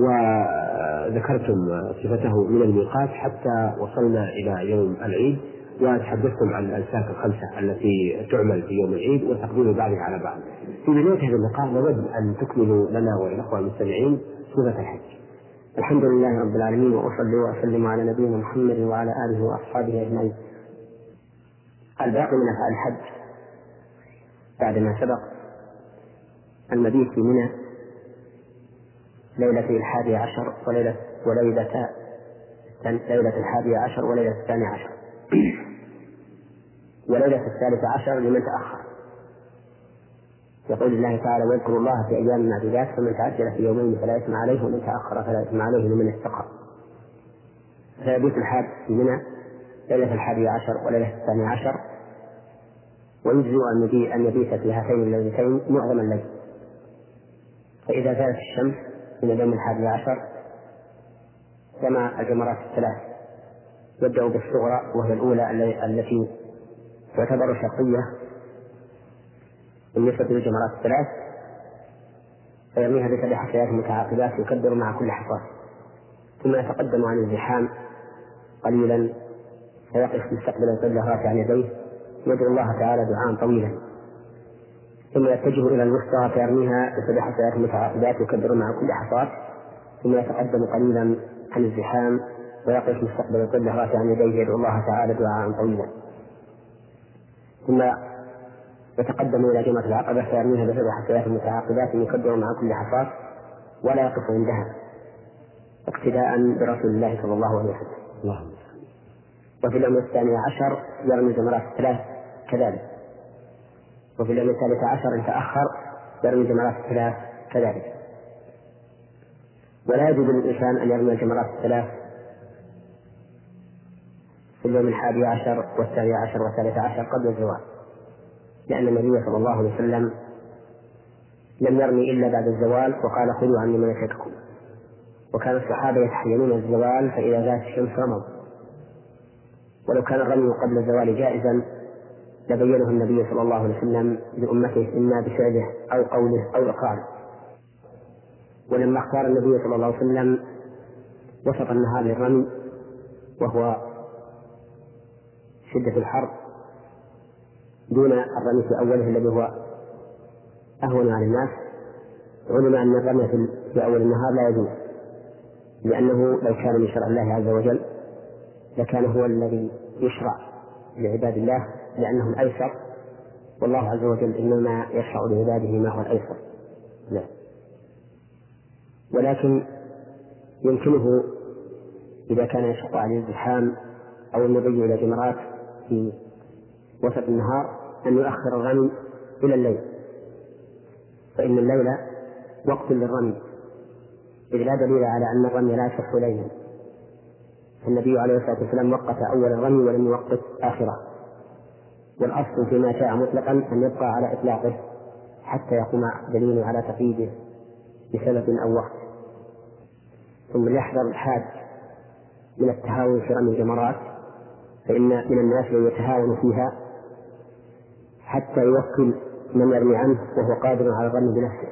Speaker 1: وذكرتم صفته من الميقات حتى وصلنا إلى يوم العيد وتحدثتم عن الأنساك الخمسة التي تعمل في يوم العيد وتقديم بعضها على بعض. في بداية هذا اللقاء نود أن تكملوا لنا وللأخوة المستمعين صفة الحج.
Speaker 2: الحمد لله رب العالمين وأصلي وأسلم على نبينا محمد وعلى آله وأصحابه أجمعين. الباقي من الحج بعد ما سبق المبيت في منى ليلة الحادي عشر وليلة وليلة ليلة الحادي عشر وليلة الثاني عشر. وليلة الثالث عشر لمن تأخر. يقول الله تعالى واذكروا الله في أيام معدودات فمن تعجل في يومين فلا إثم عليه ومن تأخر فلا إثم عليه لمن اتقى فيبيت الحاج في منى ليلة الحادي عشر وليلة الثاني عشر. ويجزئ أن يبيت في هاتين الليلتين معظم الليل. فإذا زالت الشمس من اليوم الحادي عشر جمع الجمرات الثلاث يبدأ بالصغرى وهي الأولى التي تعتبر شرطيه بالنسبة للجمرات الثلاث فيرميها بسبع حصيات متعاقبات يكبر مع كل حصاة. ثم يتقدم عن الزحام قليلا فيقف مستقبل القبلة رافعا يديه يدعو الله تعالى دعاء طويلا. ثم يتجه إلى الوسطى فيرميها بسبع حصيات متعاقبات يكبر مع كل حصاة ثم يتقدم قليلا عن الزحام ويقف مستقبل القبلة رافعا يديه يدعو الله تعالى دعاء طويلا ثم يتقدم إلى جمرة العقبة فيرميها بسبع حسيات متعاقبات يكبر مع كل حصاة ولا يقف عندها اقتداء برسول الله صلى الله عليه وسلم. وفي اليوم الثاني عشر يرمي جمرات الثلاث كذلك. وفي اليوم الثالث عشر إن تأخر يرمي جمرات الثلاث كذلك. ولا يجوز للإنسان أن يرمي الجمرات الثلاث في اليوم الحادي عشر والثاني عشر والثالث عشر قبل الزواج لأن النبي صلى الله عليه وسلم لم يرمي إلا بعد الزوال وقال خذوا عني مناسككم وكان الصحابة يتحينون الزوال فإذا زالت الشمس رموا ولو كان الرمي قبل الزوال جائزا لبينه النبي صلى الله عليه وسلم لأمته إما بفعله أو قوله أو إقراره ولما اختار النبي صلى الله عليه وسلم وسط النهار للرمي وهو شدة الحر دون الرمي في أوله الذي هو أهون على الناس علم أن الرمي في أول النهار لا يجوز لأنه لو كان من شرع الله عز وجل لكان هو الذي يشرع لعباد الله لأنه الأيسر. والله عز وجل إنما يشرع لعباده ما هو الأيسر. لا ولكن يمكنه إذا كان يشق عليه الزحام أو المضي إلى جمرات في وسط النهار أن يؤخر الرمي إلى الليل. فإن الليل وقت للرمي. إذ لا دليل على أن الرمي لا يصح ليلا النبي عليه الصلاة والسلام وقت أول الرمي ولم يوقت آخره. والأصل فيما شاء مطلقا أن يبقى على إطلاقه حتى يقوم دليل على تقييده بسبب أو وقت. ثم ليحذر الحاج من التهاون في رمي الجمرات فإن من الناس من يتهاون فيها حتى يوكل من يرمي عنه وهو قادر على الرمي بنفسه.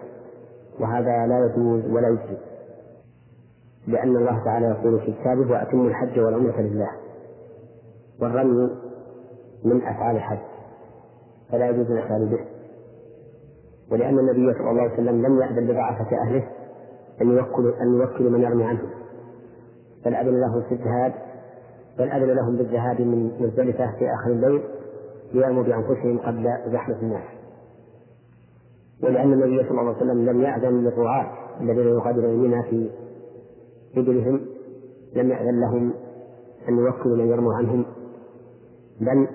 Speaker 2: وهذا لا يجوز ولا يجزي لأن الله تعالى يقول في كتابه وأتموا الحج والعمرة لله. والرمي من أفعال الحج فلا يجوز الإخلال به ولأن النبي صلى الله عليه وسلم لم يأذن لضعفة أهله أن يوكلوا أن يوكلوا من يرمي عنه بل أذن له في الذهاب بل أذن لهم بالذهاب من مزدلفة في آخر الليل ليرموا بأنفسهم قبل زحمة الناس. ولأن النبي صلى الله عليه وسلم لم يأذن للرعاة الذين يقاتلون منها في إبلهم لم يأذن لهم أن يوكلوا من يرموا عنهم بل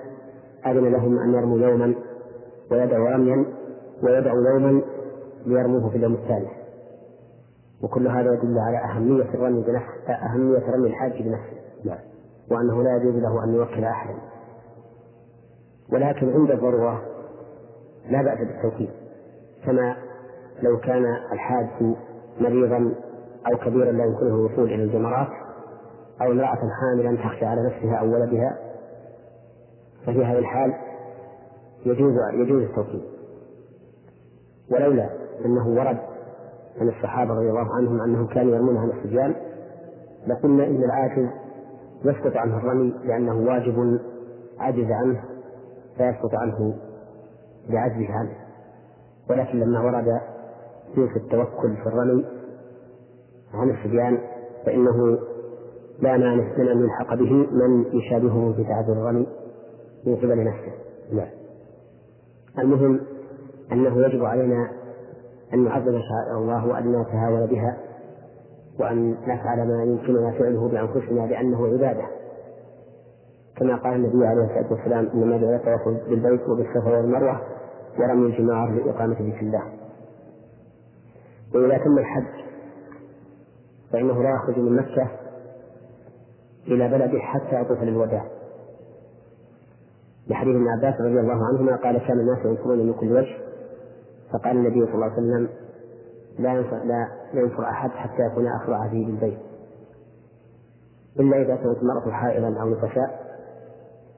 Speaker 2: أذن لهم أن يرموا يوما ويدعوا رميا ويدعوا يوما ليرموه في اليوم الثالث. وكل هذا يدل على أهمية الرمي بنفسه أهمية رمي الحاج بنفسه. نعم. وأنه لا يجوز له أن يوكل أحدا. ولكن عند الضرورة لا بأس بالتوكيد كما لو كان الحاج مريضا أو كبيرا لا يمكنه الوصول إلى الجمرات أو امرأة حاملا تخشى على نفسها أو ولدها ففي هذه الحال يجوز يجوز التوكيد. ولولا أنه ورد عن الصحابة رضي الله عنهم أنهم كانوا يرمون عن الصبيان لقلنا إن العاجز يسقط عنه الرمي لأنه واجب عجز عنه فيسقط عنه بعجزه عنه. ولكن لما ورد في التوكل في الرمي عن الصبيان فإنه لا مانع من أن يلحق به من يشابهه في تعذر الرمي. من قبل نفسه. لا المهم أنه يجب علينا أن نعظم شعائر الله وأن نتهاون بها وأن نفعل ما يمكننا فعله بأنفسنا لأنه عبادة. كما قال النبي عليه الصلاة والسلام إنما جعل بالبيت وبالصفا والمروة ورمي الجمار لإقامة ذكر الله. وإذا تم الحج فإنه لا يخرج من مكة إلى بلده حتى يطوف للوداع. لحديث ابن عباس رضي الله عنهما قال كان الناس ينفرون من كل وجه. فقال النبي صلى الله عليه وسلم لا ينفر لا ينفر أحد حتى يكون اخر عهده بالبيت إلا إذا كانت المرأة حائلا أو نفساء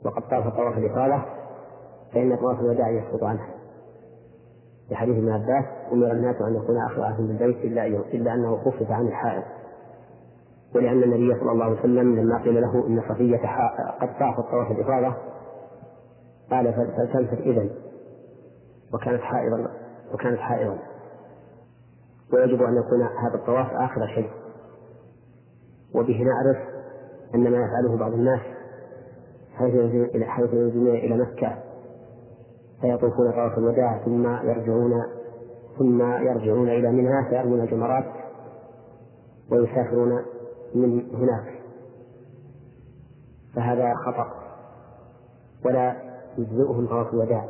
Speaker 2: وقد طاف طواف الإفاضة فإن طواف الوداع يسقط عنها. في حديث ابن عباس أمر الناس أن يكون اخر عهد بالبيت إلا إلا أنه خفف عن الحائض. ولأن النبي صلى الله عليه وسلم لما قيل له إن صفية قد طافت طواف الإفاضة قال فلتنفر اذا وكانت حائضا وكانت حائضا. ويجب أن يكون هذا الطواف آخر شيء. وبه نعرف أن ما يفعله بعض الناس حيث إلى حيث إلى مكة فيطوفون طواف الوداع ثم يرجعون ثم يرجعون إلى منى فيرمون الجمرات ويسافرون من هناك. فهذا خطأ. ولا يجزئهم طواف الوداع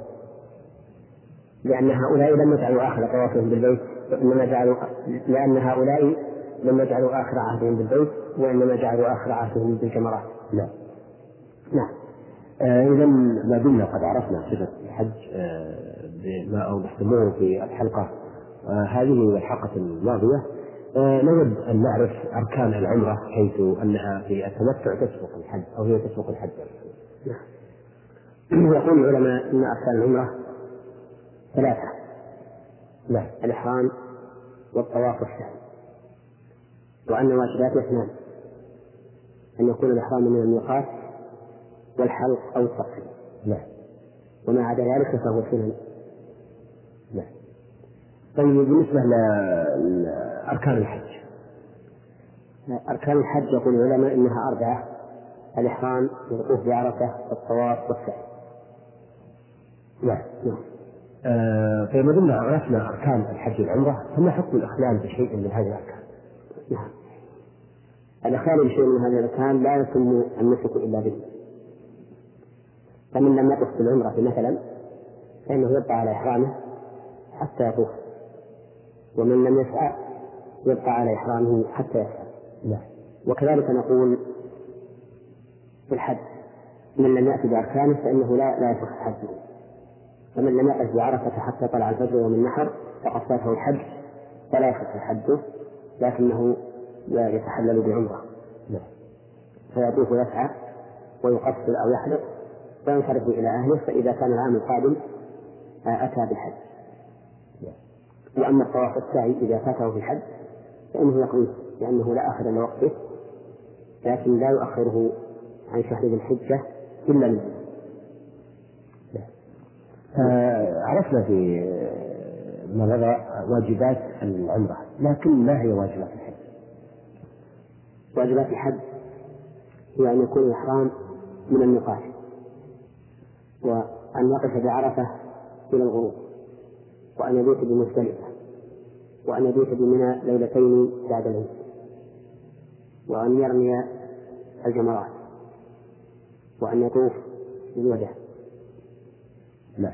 Speaker 2: لأن هؤلاء لم يجعلوا آخر طوافهم بالبيت وإنما جعلوا لأن هؤلاء لم يجعلوا آخر عهدهم بالبيت وإنما جعلوا آخر عهدهم بالجمرات.
Speaker 1: نعم.
Speaker 2: نعم.
Speaker 1: آه إذا ما دمنا قد عرفنا صفة الحج آه بما أوضحتموه في الحلقة آه هذه والحلقة الماضية آه نود أن نعرف أركان العمرة حيث أنها في التمتع تسبق الحج أو هي تسبق الحج.
Speaker 2: نعم. يقول العلماء أن أركان العمرة ثلاثة. لا الإحرام والطواف والسعي وأن واجباته اثنان. أن يكون الإحرام من الميقات والحلق أو التقصير
Speaker 1: لا.
Speaker 2: وما عدا ذلك فهو سنن.
Speaker 1: لا. طيب بالنسبة لأركان الحج.
Speaker 2: أركان الحج يقول العلماء إنها أربعة الإحرام والوقوف بعرفة والطواف والسعي
Speaker 1: نعم نعم آه فما دمنا عرفنا أركان الحج والعمرة فما حكم الأخلال بشيء من هذه الأركان؟
Speaker 2: نعم. الأخلال بشيء من هذه الأركان لا يتم النسك إلا به. فمن لم يطف بالعمرة مثلا فإنه يبقى على إحرامه حتى يطوف. ومن لم يسعى يبقى على إحرامه حتى يسعى.
Speaker 1: نعم.
Speaker 2: وكذلك نقول في الحج من لم يأتي بأركانه فإنه لا لا يصح حجه فمن لم يقف بعرفة حتى طلع الفجر يوم النحر فقد فاته الحج فلا يصح حجه لكنه يتحلل بعمرة
Speaker 1: نعم.
Speaker 2: فيطوف ويسعى ويقصر أو يحلق وينصرف إلى أهله فإذا كان العام القادم أتى بالحج
Speaker 1: نعم.
Speaker 2: وأما الطواف السعي إذا فاته في الحج فإنه يقضيه لأنه لا آخر لوقته لكن لا يؤخره عن شهر ذي الحجة إلا منه
Speaker 1: آه، عرفنا في ما مضى واجبات العمرة لكن ما هي واجبات الحج؟
Speaker 2: واجبات الحج هي أن يكون الإحرام من الميقات وأن يقف بعرفة إلى الغروب وأن يبيت بمزدلفة وأن يبيت بمنى ليلتين بعد العيد وأن يرمي الجمرات وأن يطوف بالوداع
Speaker 1: نعم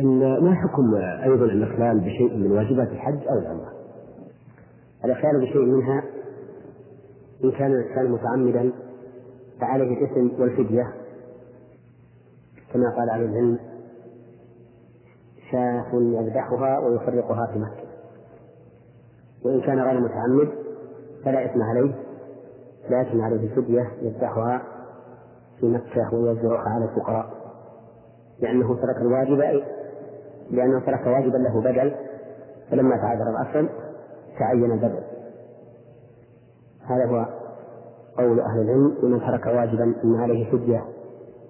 Speaker 1: إن ما حكم أيضا الإخلال بشيء من واجبات الحج أو العمرة؟
Speaker 2: الإخلال بشيء منها إن كان الإنسان متعمدا فعليه الإثم والفدية كما قال أهل العلم شاة يذبحها ويفرقها في مكة. وإن كان غير متعمد فلا إثم عليه لكن عليه فدية يذبحها في مكة ويوزعها على الفقراء. لأنه ترك الواجب لأنه ترك واجبا له بدل فلما تعذر الأصل تعين البدل. هذا هو قول أهل العلم لمن ترك واجبا أن عليه فدية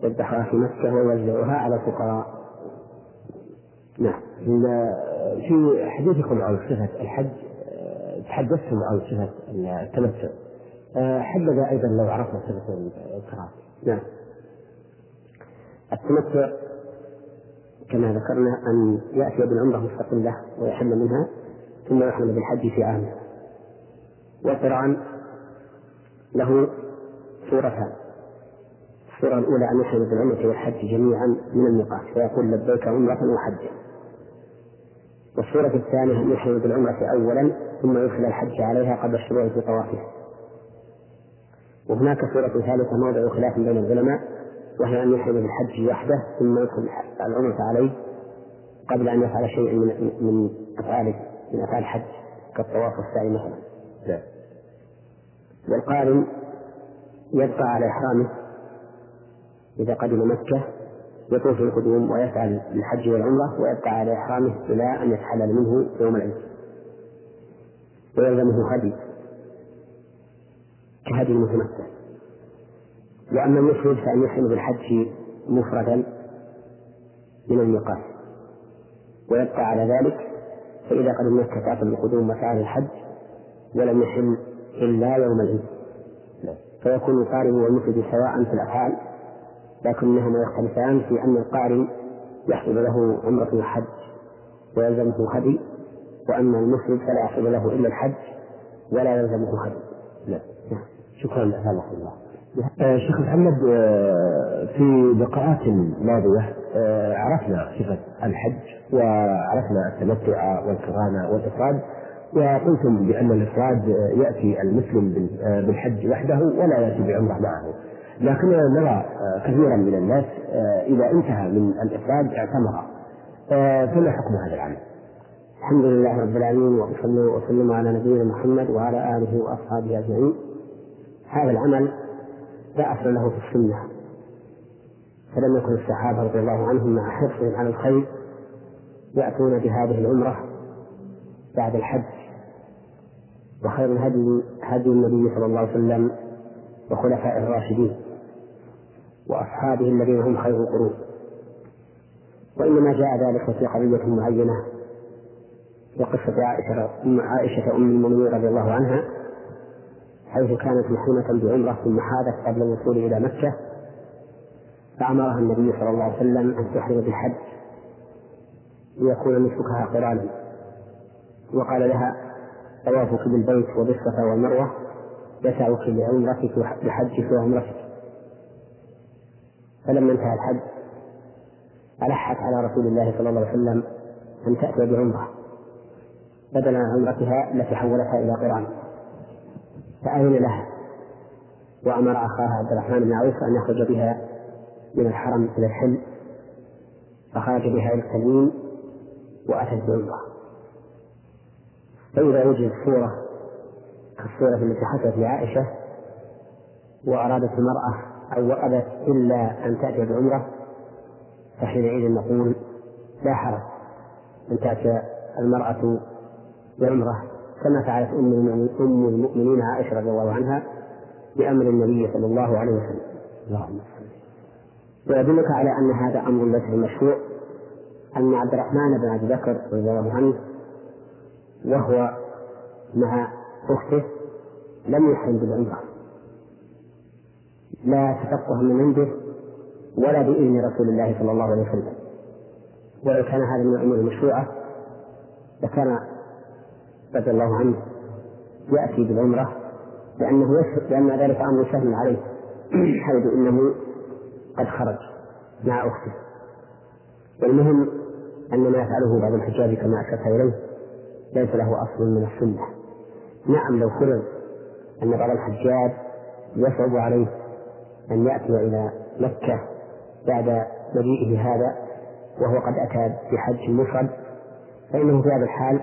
Speaker 2: يذبحها في مكة ويوزعها على الفقراء.
Speaker 1: نعم. في حديثكم عن صفة الحج تحدثتم عن صفة التمتع. حبذا أيضا لو عرفنا صفة الكرامة
Speaker 2: نعم. التمتع كما ذكرنا أن يأتي بالعمرة مستقلة ويحل منها ثم يحمل بالحج في عامه والقران له صورتان الصورة الأولى أن يحرم بالعمرة والحج جميعا من الميقات فيقول لبيك عمرة وحجا والصورة الثانية أن يحرم بالعمرة أولا ثم يدخل الحج عليها قبل الشروع في طوافها وهناك صورة ثالثة موضع خلاف بين العلماء وهي أن يحرم بالحج وحده ثم يدخل العمرة عليه قبل أن يفعل شيء من من أفعاله من أفعال الحج كالطواف والسعي مثلا. لا. والقارن يبقى على إحرامه إذا قدم مكة يطوف القدوم ويفعل الحج والعمرة ويبقى على إحرامه إلى أن يتحلل منه يوم العيد ويلزمه هدي كهدي المتمتع وأما المفرد فأن يحرم بالحج مفردا من الميقات ويبقى على ذلك فإذا قدم مكة تعطل القدوم وفعل الحج ولم يحل إلا يوم العيد فيكون القارن والمفرد سواء في الأفعال لكنهما يختلفان في أن القارن يحصل له عمرة الحج ويلزمه هدي وأما المفرد فلا يحصل له إلا الحج ولا يلزمه هدي.
Speaker 1: لا. شكرا لك الله. آه شيخ محمد آه في لقاءات ماضية آه عرفنا صفة الحج وعرفنا التمتع والقران والإفراد وقلتم بأن الإفراد يأتي المسلم بالحج وحده ولا يأتي بعمرة معه. لكننا نرى كثيرا من الناس إذا انتهى من الإفراد اعتمر. فما حكم هذا العمل؟
Speaker 2: الحمد لله رب العالمين وصلى وسلم على نبينا محمد وعلى آله وأصحابه أجمعين. هذا العمل لا أصل له في السنة. فلم يكن الصحابة رضي الله عنهم مع حرصهم على الخير يأتون بهذه العمرة بعد الحج. وخير الهدي هدي النبي صلى الله عليه وسلم وخلفائه الراشدين. وأصحابه الذين هم خير القرون. وإنما جاء ذلك في قضية معينة وقصة عائشة أم عائشة أم المؤمنين رضي الله عنها. حيث كانت محرمة بعمرة ثم حادث قبل الوصول إلى مكة فأمرها النبي صلى الله عليه وسلم أن تحرم بالحج ليكون نسكها قرانا. وقال لها طوافك بالبيت وبالصفا والمروة يسعك لعمرتك بحجك وعمرتك فلما انتهى الحج ألحت على رسول الله صلى الله عليه وسلم أن تأتي بعمرة بدلا عن عمرتها التي حولتها إلى قران. فأذن لها وأمر أخاها عبد الرحمن بن عوف أن يخرج بها من الحرم إلى الحل. فخرج بها إلى التنوين وأتت بعمرة فإذا وجدت صورة كالصورة التي حصلت لعائشة وأرادت المرأة أو وأبت إلا أن تأتي بعمرة فحينئذ نقول لا حرج. أن تأتي المرأة بعمرة كما فعلت أم أم المؤمنين عائشة رضي الله عنها بأمر النبي صلى الله عليه وسلم. اللهم ويدلك على أن هذا أمر ليس بمشروع. أن عبد الرحمن بن أبي بكر رضي الله عنه وهو مع أخته لم يحرم بالعمرة. لا تفقه من عنده ولا بإذن رسول الله صلى الله عليه وسلم. ولو كان هذا من الأمور المشروعة لكان رضي الله عنه يأتي بالعمرة لأنه يشهد لأن ذلك أمر سهل عليه. حيث إنه قد خرج مع أخته. والمهم أن ما يفعله بعض الحجاج كما أشرت إليه ليس له أصل من السنة. نعم لو فرض أن بعض الحجاج يصعب عليه أن يأتي إلى مكة بعد مجيئه هذا وهو قد أتى بحج مفرد فإنه في هذا الحال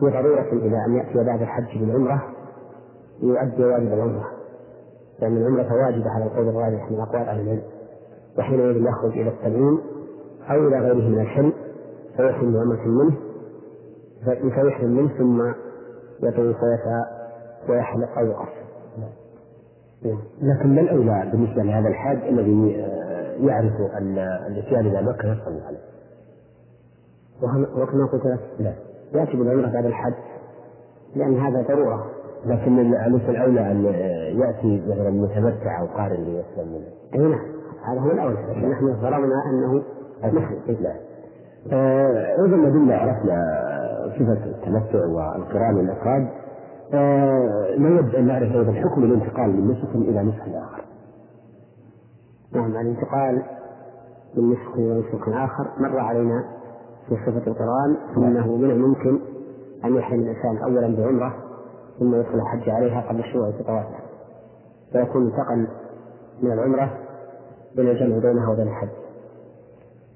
Speaker 2: في ضرورة إلى أن يأتي بعد الحج بالعمرة ليؤدي واجب العمرة. لأن العمرة واجبة على القول الراجح من أقوال أهل العلم. وحينئذ يخرج إلى التنعيم أو إلى غيره من الحل فيحرم بعمرة منه فيحرم منه ثم يطوف ويحلق أو يقصر
Speaker 1: لكن ما الأولى بالنسبة لهذا الحاج الذي آه، يعرف أن الإتيان إلى مكة يصل عليه؟
Speaker 2: وكما قلت لك. لا يأتي بالعمرة بعد الحج لأن هذا ضرورة
Speaker 1: لكن ليس الأولى أن يأتي مثلا متمتع أو قارن ليسلم منه.
Speaker 2: أي نعم هذا هو الأولى لكن نحن ضربنا أنه
Speaker 1: محرم. لا. آه، أيضا ما دمنا عرفنا صفة التمتع والقران والإفراد آه، نود أن نعرف أيضا حكم الانتقال من نسك إلى نسك آخر.
Speaker 2: نعم الانتقال من نسك إلى نسك آخر مر علينا في صفة القرآن أنه من الممكن أن يحرم الإنسان أولا بعمرة ثم يدخل الحج عليها قبل الشروع في طوافها فيكون انتقل من العمرة إلى الجمع بينها وبين الحج.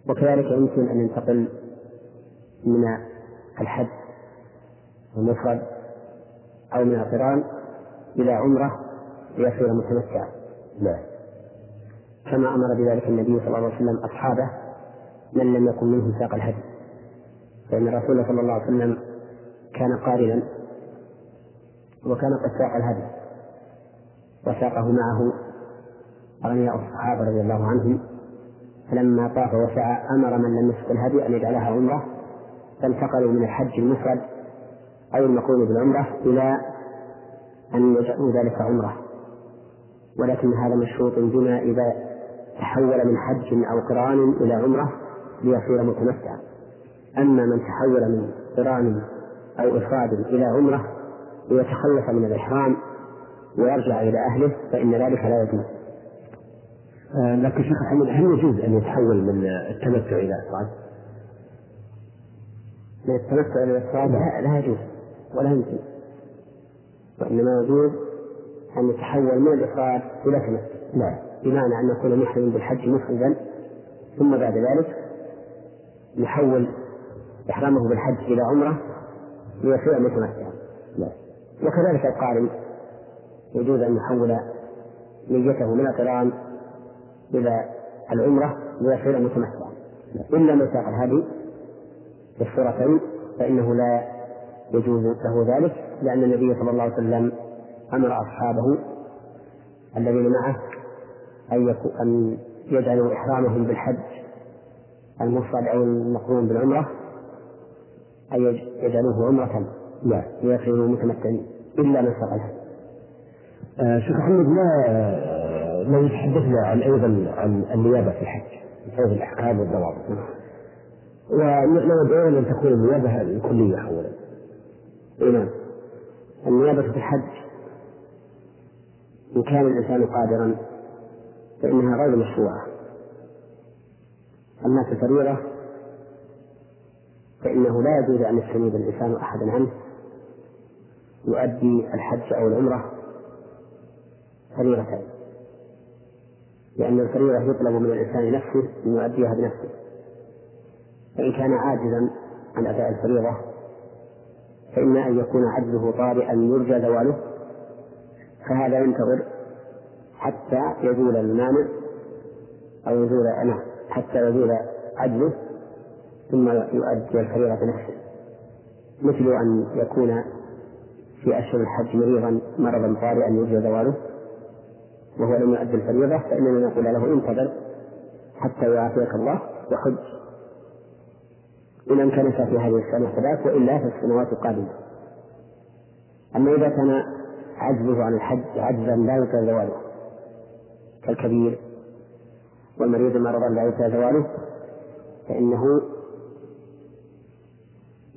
Speaker 2: وكذلك يمكن أن ينتقل من الحج المفرد أو من القرآن إلى عمرة ليصير متمتعا نعم. كما أمر بذلك النبي صلى الله عليه وسلم أصحابه من لم يكن منهم ساق الهدي فإن الرسول صلى الله عليه وسلم كان قارنا وكان قد ساق الهدي وساقه معه أغنياء الصحابة رضي الله عنهم. فلما طاف وسعى أمر من لم يسق الهدي أن يجعلها عمرة فانتقلوا من الحج المفرد أو المقرون بالعمرة إلى أن يجعلوا ذلك عمرة. ولكن هذا مشروط بما إذا تحول من حج أو قران إلى عمرة ليصير متمتعا. أما من تحول من قران أو إفراد إلى عمرة ليتخلص من الإحرام ويرجع إلى أهله فإن ذلك لا يجوز.
Speaker 1: آه لكن شيخ محمد هل يجوز أن يتحول من التمتع إلى إفراد؟
Speaker 2: من التمتع إلى الإفراد لا, لا يجوز ولا يمكن. وإنما يجوز أن يتحول من الإفراد إلى تمتع. نعم. بمعنى أن يكون محرم بالحج مفردا ثم بعد ذلك يحول إحرامه بالحج إلى عمرة ليصير متمتعا. نعم. وكذلك القارن يجوز أن يحول نيته من القرآن إلى العمرة ليصير متمتعا إلا من ساق الهدي في الصورتين فإنه لا يجوز له ذلك لأن النبي صلى الله عليه وسلم أمر أصحابه الذين معه أن أن يجعلوا إحرامهم بالحج المفرد أو المقرون بالعمرة أن يجعلوه عمرة لا ليصيروا متمتعين إلا من سقط.
Speaker 1: آه شيخ محمد ما آه لو تحدثنا عن أيضا عن النيابة في الحج من حيث الأحكام والضوابط. ونود أن تكون النيابة الكلية أولا.
Speaker 2: إيه نعم. النيابة في الحج إن كان الإنسان قادرا فإنها غير مشروعة. أما في الفريضة فإنه لا يجوز أن يستنيب الإنسان أحدا عنه. يؤدي الحج أو العمرة فريضتين. لأن الفريضة يطلب من الإنسان نفسه أن يؤديها بنفسه. فإن كان عاجزا عن أداء الفريضة فإما أن يكون عجزه طارئا يرجى زواله فهذا ينتظر حتى يزول المانع أو يزول نعم حتى يزول عجزه ثم يؤدي الفريضة بنفسه مثل أن يكون في أشهر الحج مريضا مرضا طارئا يرجى زواله وهو لم يؤدي الفريضة فإننا نقول له انتظر حتى يعافيك الله وحج. إن أمكنك في هذه السنة ثلاث وإلا في السنوات القادمة. أما إذا كان عجزه عن الحج عجزا لا يرجى زواله كالكبير والمريض مرضا لا يرجى زواله فإنه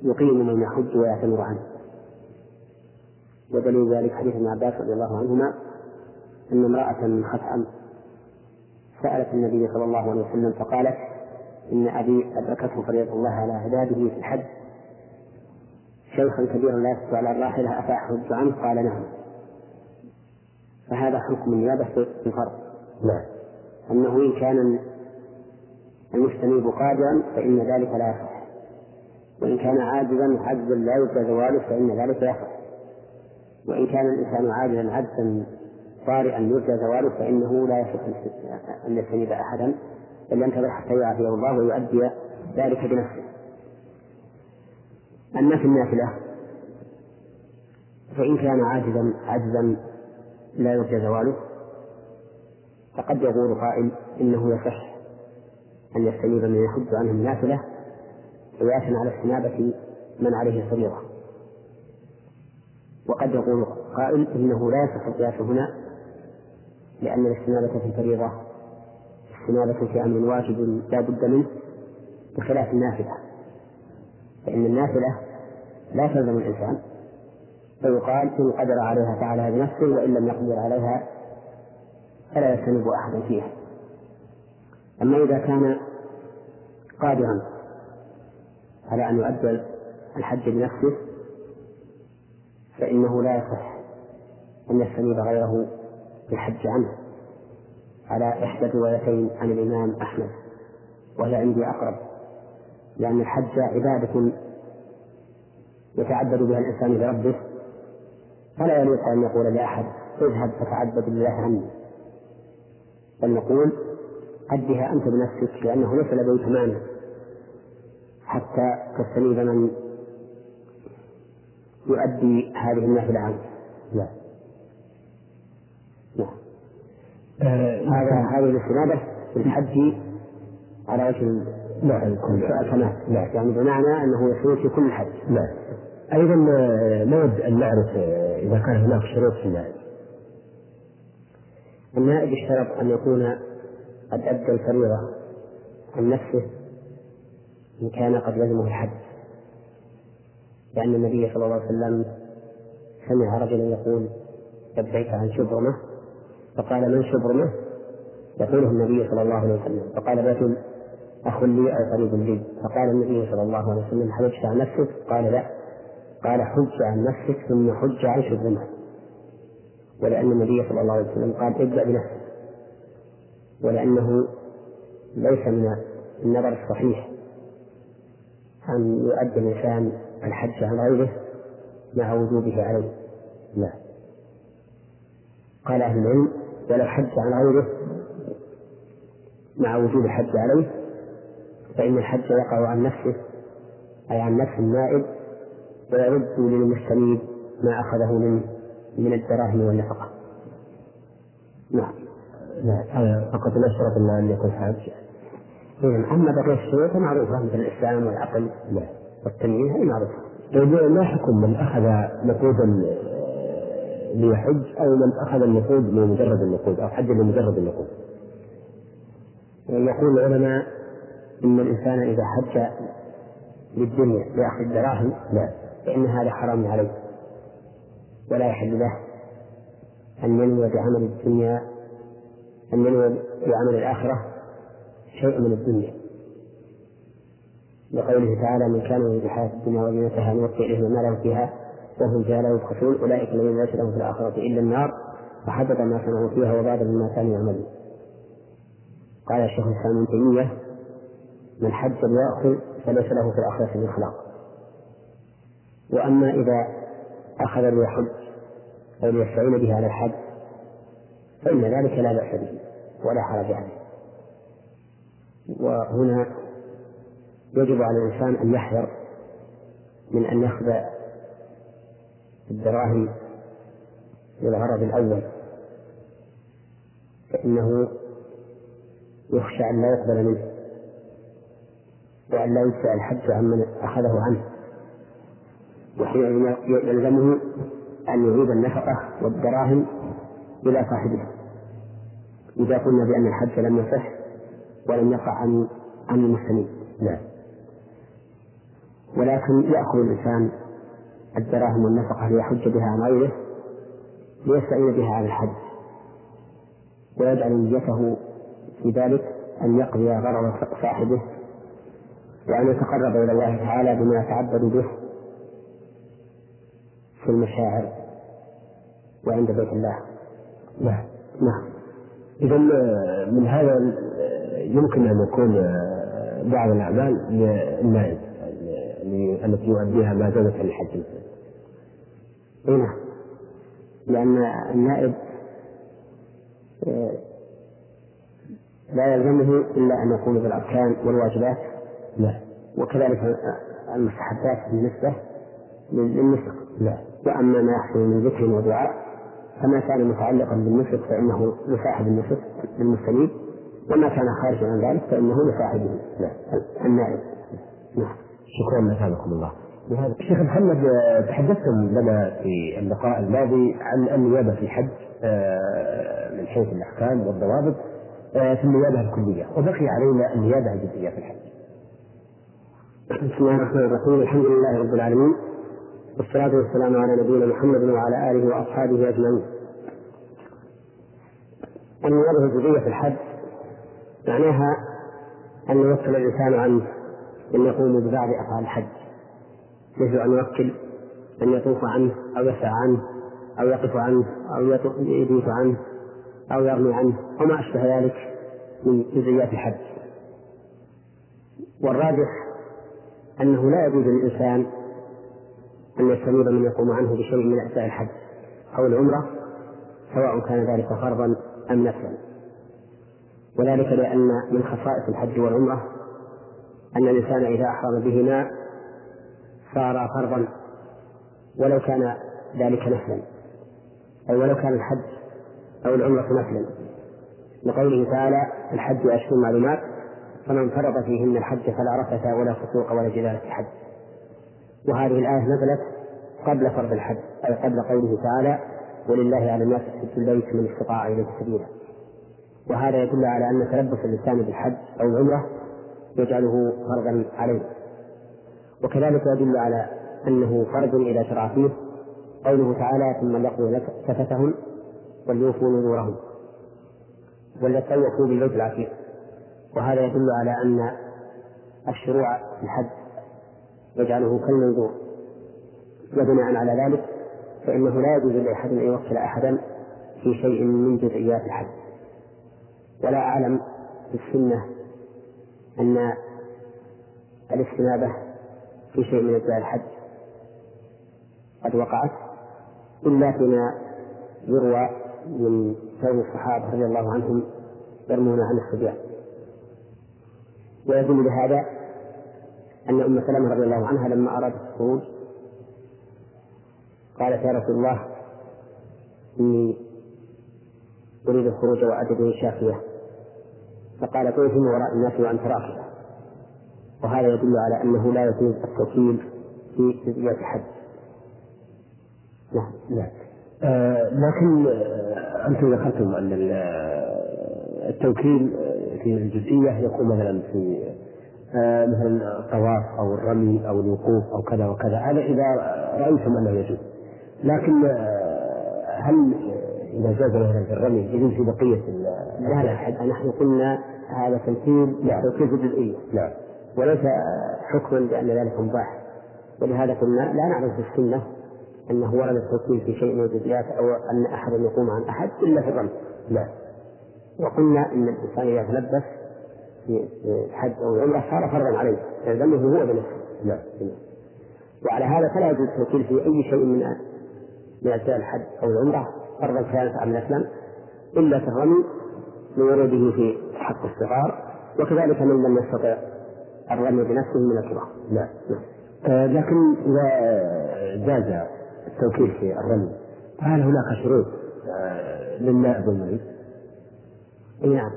Speaker 2: يقيم من يحج ويعتمر عنه. ودليل ذلك حديث ابن عباس رضي الله عنهما أن امرأة من خثعم سألت النبي صلى الله عليه وسلم فقالت إن أبي أدركته فريضة الله على عباده في الحج. شيخا كبيرا لا يستطيع على الراحلة أفأحج عنه؟ قال نعم. فهذا حكم النيابة في الفرض.
Speaker 1: نعم.
Speaker 2: أنه إن كان المستنيب قادرا فإن ذلك لا يصح. وإن كان عاجزا عجزا لا يرجى زواله فإن ذلك يصح وإن كان الإنسان عاجزا عجزا طارئا يرجى زواله فإنه لا يصح أن يستنيب أحدا بل ينتظر حتى يعافيه الله ويؤدي ذلك بنفسه. أما في النافلة فإن كان عاجزا عجزا لا يرجى زواله فقد يقول قائل إنه يصح أن يستنيب من يحج عنه النافلة قياسا على استنابة من عليه الفريضة وقد يقول قائل إنه لا يصح القياس هنا لأن الاستنابة في الفريضة استنابة في أمر واجب لا بد منه بخلاف النافلة. فإن النافلة لا تلزم الإنسان فيقال إن قدر عليها فعلها بنفسه وإن لم يقدر عليها فلا يستنب أحدا فيها. أما إذا كان قادرا على أن يؤدي الحج بنفسه فإنه لا يصح أن يستنيب غيره بالحج عنه. على إحدى الروايتين عن الإمام أحمد وهي عندي أقرب لأن الحج عبادة يتعبد بها الإنسان بربه فلا يليق أن يقول لأحد اذهب فتعبد لله عني. بل نقول أدها أنت بنفسك لأنه ليس لديك مانع. حتى تستنيب من يؤدي هذه النافلة عنك
Speaker 1: نعم.
Speaker 2: نعم. هذا هذه الاستنابة في الحج على وجه
Speaker 1: نعم
Speaker 2: الكمال نعم. يعني بمعنى أنه يصير في كل حج.
Speaker 1: نعم. آه، نود أن نعرف آه، إذا كان هناك شروط في النائب
Speaker 2: النائب اشترط أن يكون قد أدى الفريضة عن نفسه إن كان قد لزمه الحج لأن النبي صلى الله عليه وسلم سمع رجلا يقول لبيك عن شبرمة فقال من شبرمة؟ يقوله النبي صلى الله عليه وسلم. فقال رجل أخ لي أو قريب لي فقال النبي صلى الله عليه وسلم حجت عن نفسك؟ قال لا. قال حج عن نفسك ثم حج عن شبرمة. ولأن النبي صلى الله عليه وسلم قال ابدأ بنفسك. ولأنه ليس من النظر الصحيح أن يؤدي الإنسان الحج عن غيره مع وجوبه عليه. لا قال أهل العلم ولو حج عن غيره مع وجوب الحج عليه فإن الحج يقع عن نفسه أي عن نفس النائب ويرد للمستنيب ما أخذه من من الدراهم والنفقة. نعم.
Speaker 1: نعم. فقط لا إن يكون حاج
Speaker 2: إذن أما بقية الشروط معروفة مثل الإسلام والعقل والتمييز هذه معروفة.
Speaker 1: طيب ما حكم من أخذ نقودا ليحج أو من أخذ النقود لمجرد النقود أو حج لمجرد النقود؟
Speaker 2: يقول العلماء إن الإنسان إذا حج للدنيا لأخذ الدراهم
Speaker 1: نعم
Speaker 2: فإن هذا حرام عليه. ولا يحل له أن ينوي بعمل الدنيا أن ينوي بعمل الآخرة. شيء من الدنيا. لقوله تعالى من كان يريد الحياة الدنيا وزينتها نوفي إليهم ما لهم فيها وهم فيها لا يبخسون أولئك الذين ليس لهم في الآخرة إلا النار وحبط ما صنعوا فيها وبعد مما كانوا يعملون. قال الشيخ الإسلام ابن تيمية من حج ليأخذ فليس له في الآخرة من خلاق وأما إذا أخذ ليحج أو ليستعين به على الحج فإن ذلك لا بأس به ولا حرج عليه. وهنا يجب على الإنسان أن يحذر من أن يأخذ الدراهم للغرض الأول فإنه يخشى أن لا يقبل منه وأن لا يجزع الحج عمن أخذه عنه. وحينئذ يلزمه أن يعيد النفقة والدراهم إلى صاحبها. إذا قلنا بأن الحج لم يصح ولم يقع عن عن المسلمين
Speaker 1: نعم
Speaker 2: ولكن يأخذ الإنسان الدراهم والنفقة ليحج بها عن غيره ليستعين بها على الحج. ويجعل نيته في ذلك أن يقضي غرض صاحبه وأن يتقرب إلى الله تعالى بما يتعبد به في المشاعر وعند بيت الله.
Speaker 1: نعم.
Speaker 2: نعم.
Speaker 1: إذا من هذا يمكن أن يكون بعض الأعمال للنائب التي يؤديها ما زادت الحج. مثلا.
Speaker 2: أي نعم. لأن النائب آه، لا يلزمه إلا أن يقوم بالأركان والواجبات.
Speaker 1: لا.
Speaker 2: وكذلك المستحبات بالنسبة للنسك
Speaker 1: لا.
Speaker 2: وأما ما يحصل من ذكر ودعاء فما كان متعلقا بالنسك فإنه لصاحب النسك للمستنيب وما كان خارجا عن ذلك فإنه لصاحبه. النائب.
Speaker 1: نعم. شكرا أثابكم الله. بهذا. الشيخ محمد تحدثتم لنا في اللقاء الماضي عن النيابة في الحج آه، من حيث الأحكام والضوابط آه، في النيابة الكلية. وبقي علينا النيابة الجزئية في الحج.
Speaker 2: بسم الله الرحمن الرحيم. الحمد لله رب العالمين. والصلاة والسلام على نبينا محمد وعلى آله وأصحابه أجمعين. النيابة الجزئية في الحج معناها أن يوكل الإنسان عنه أن يقوم ببعض أفعال الحج. مثل أن يوكل أن يطوف عنه أو يسعى عنه أو يقف عنه أو يبيت عنه أو يرمي عنه وما أشبه ذلك من جزئيات الحج. والراجح أنه لا يجوز للإنسان أن يستمر من يقوم عنه بشيء من أجزاء الحج أو العمرة سواء كان ذلك فرضا أم نفلا. وذلك لأن من خصائص الحج والعمرة أن الإنسان إذا أحرم بهما صار فرضا ولو كان ذلك نفلا أي ولو كان الحج أو العمرة نفلا. لقوله تعالى الحج أشهر معلومات فمن فرض فيهن الحج فلا رفث ولا فسوق ولا جدال في الحج. وهذه الآية نزلت قبل فرض الحج أي قبل قوله تعالى ولله على الناس حج البيت من استطاع إليه سبيلا. وهذا يدل على أن تلبس الإنسان بالحج أو العمرة يجعله فرضا عليه. وكذلك يدل على أنه فرض إذا شرع فيه قوله تعالى ثم ليقضوا كفتهم وليوفوا نذورهم وليطوفوا بالبيت العتيق. وهذا يدل على أن الشروع في الحج يجعله كالمنذور. وبناء على ذلك فإنه لا يجوز لأحد أن يوكل أحدا في شيء من جزئيات الحج. ولا أعلم في السنة أن الاستنابة في شيء من أجزاء الحج قد وقعت إلا فيما يروى من كون الصحابة رضي الله عنهم يرمون عن الصبيان. ويدل لهذا أن أم سلمة رضي الله عنها لما أرادت الخروج قالت يا رسول الله إني أريد الخروج وأجد شافية. فقال طوفي من وراء الناس وأنت راكبة وهذا يدل على أنه لا يجوز التوكيل في جزئية الحج.
Speaker 1: نعم نعم. آه لكن آه أنتم ذكرتم أن التوكيل في الجزئية يكون مثلا في آه مثلا الطواف أو الرمي أو الوقوف أو كذا وكذا. هذا إذا رأيتم أنه يجوز. لكن آه هل إذا جاز مثلا في الرمي يجوز في بقية
Speaker 2: لا لا. نحن قلنا هذا تمثيل توكيل في الجزئية.
Speaker 1: نعم
Speaker 2: وليس حكما بأن ذلك مباح. ولهذا قلنا لا نعلم في السنة أنه ورد التوكيل في شيء من الجزئيات أو أن أحدا يقوم عن أحد إلا في الرمي.
Speaker 1: لا.
Speaker 2: وقلنا أن الإنسان إذا تلبس في الحج أو العمرة صار فرضا عليه. يلزمه هو بنفسه
Speaker 1: لا.
Speaker 2: وعلى هذا فلا يجوز التوكيل في أي شيء من من أجزاء الحج أو العمرة. فرضا كانت أم نفلا إلا في الرمي لوروده في حق الصغار وكذلك من لم يستطع الرمي بنفسه من الكبار.
Speaker 1: نعم آه لكن إذا جاز التوكيل في الرمي فهل هناك شروط؟ آه للنائب والمريض؟
Speaker 2: إي نعم.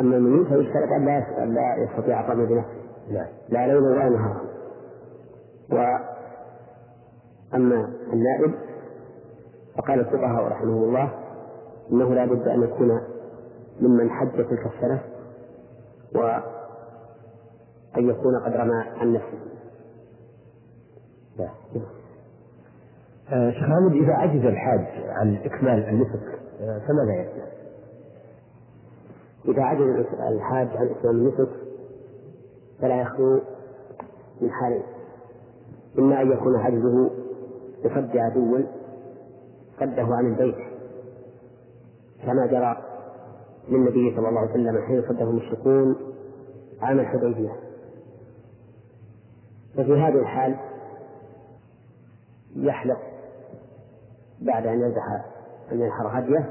Speaker 2: أما المريض فيشترط أن لا لا يستطيع الرمي بنفسه.
Speaker 1: نعم
Speaker 2: لا ليلا ولا نهارا واما النائب فقال الفقهاء رحمهم الله إنه لا بد أن يكون ممن حج تلك السنة و أن يكون قد رمى عن نفسه
Speaker 1: آه شيخ محمد إذا عجز الحاج عن إكمال النسك آه فماذا يصنع؟
Speaker 2: إذا عجز الحاج عن إكمال النسك فلا يخلو من حالين إما أن يكون عجزه بصد عدو صده عن البيت كما جرى للنبي صلى الله عليه وسلم حين صده المشركون عام الحديبية. ففي هذه الحال يحلق بعد أن يذبح أن ينحر هديه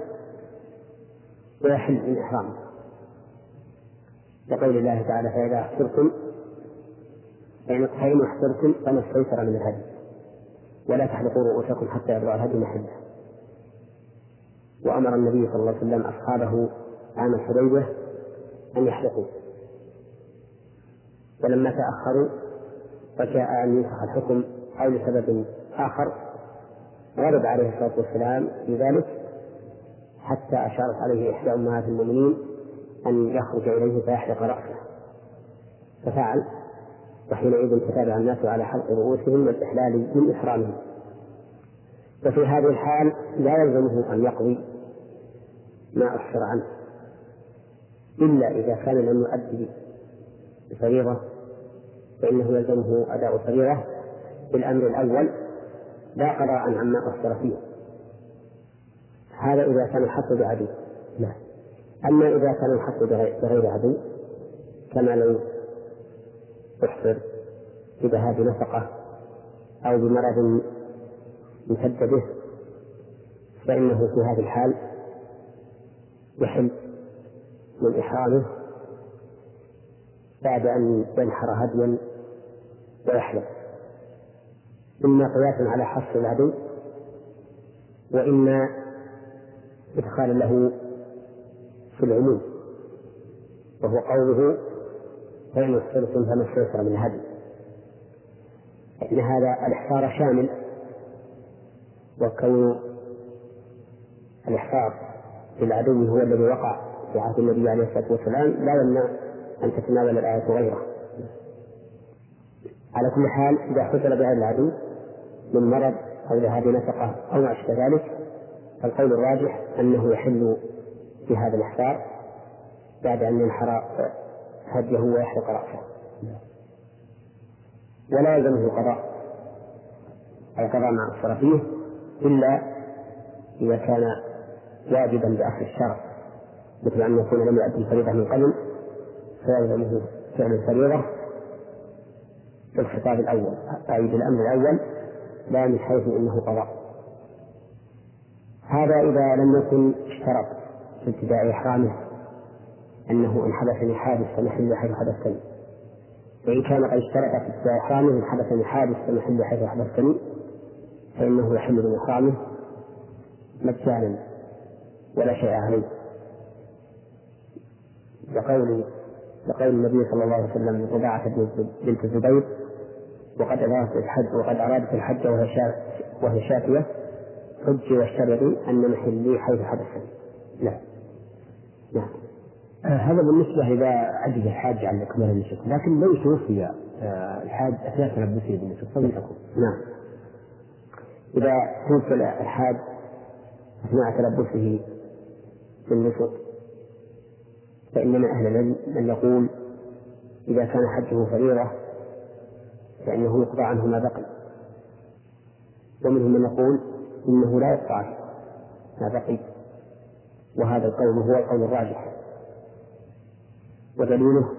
Speaker 2: ويحل من إحرامه لقول الله تعالى فإذا أحصرتم فإن فإن أحصرتم فما استيسر من الهدي. ولا تحلقوا رؤوسكم حتى يبلغ الهدي محله. وأمر النبي صلى الله عليه وسلم أصحابه عام الحديبية أن يحلقوا. ولما تأخروا وجاء أن ينسخ الحكم أو لسبب آخر غضب عليه الصلاة والسلام في ذلك حتى أشارت عليه إحدى أمهات المؤمنين أن يخرج إليه فيحلق رأسه. ففعل وحينئذ تتابع الناس على حلق رؤوسهم والإحلال من إحرامهم. وفي هذه الحال لا يلزمه أن يقضي ما أخر عنه. إلا إذا كان لم يؤدي بفريضة فإنه يلزمه أداء فريضة بالأمر الأول لا قضاء عما أخر فيه. هذا إذا كان الحق بعدو. لا أما إذا كان الحق بغير عدو كما لو احصر بذهاب نفقة أو بمرض امتد به فإنه في هذه الحال يحل من إحرامه بعد أن ينحر هديا ويحلق إما قياسا على حصر العدو وإما إدخالا له في العموم وهو قوله فإن احصرتم فما استيسر من الهدي فإن هذا الإحصار شامل وكون الإحصار بالعدو هو الذي وقع في عهد النبي عليه الصلاة والسلام لا يمنع أن تتناول الآية غيره. على كل حال إذا حصل بهذا العدو من مرض أو ذهاب نفقة أو ما أشبه ذلك فالقول الراجح أنه يحل في هذا الإحصار بعد أن ينحر هديه ويحرق رأسه. ولا يلزمه القضاء أي قضاء ما أقصر فيه إلا إذا كان واجبا بأخذ الشرع مثل أن يكون لم يؤدي الفريضة من قبل فيلزمه فعل الفريضة. في الخطاب الأول أي بالأمر الأول لا من حيث أنه قضاء. هذا إذا لم يكن اشترط في ابتداء إحرامه أنه إن حدثني حادث فمحل حيث حدثني. وإن كان قد اشترط في ابتداء إحرامه إن حدثني حادث فمحل حيث حدثني فإنه يحل من إحرامه مجانا. ولا شيء عليه لقول لقول النبي صلى الله عليه وسلم لرباعة بنت الزبير وقد أرادت الحج وقد أرادت الحج وهي وهي شافية حجي واشترطي أن محلي حيث حدثني لا نعم
Speaker 1: آه، هذا بالنسبة إذا عجز الحاج عن إكمال النسك، لكن لو توفي آه، الحاج أثناء تلبسه بالنسك فما يكون؟
Speaker 2: نعم. إذا توفي الحاج أثناء تلبسه بالنسك فإن من أهل العلم من يقول إذا كان حجه فريضة فإنه يقضى عنه ما بقي. ومنهم من يقول إنه لا يقطع ما بقي. وهذا القول هو القول الراجح. ودليله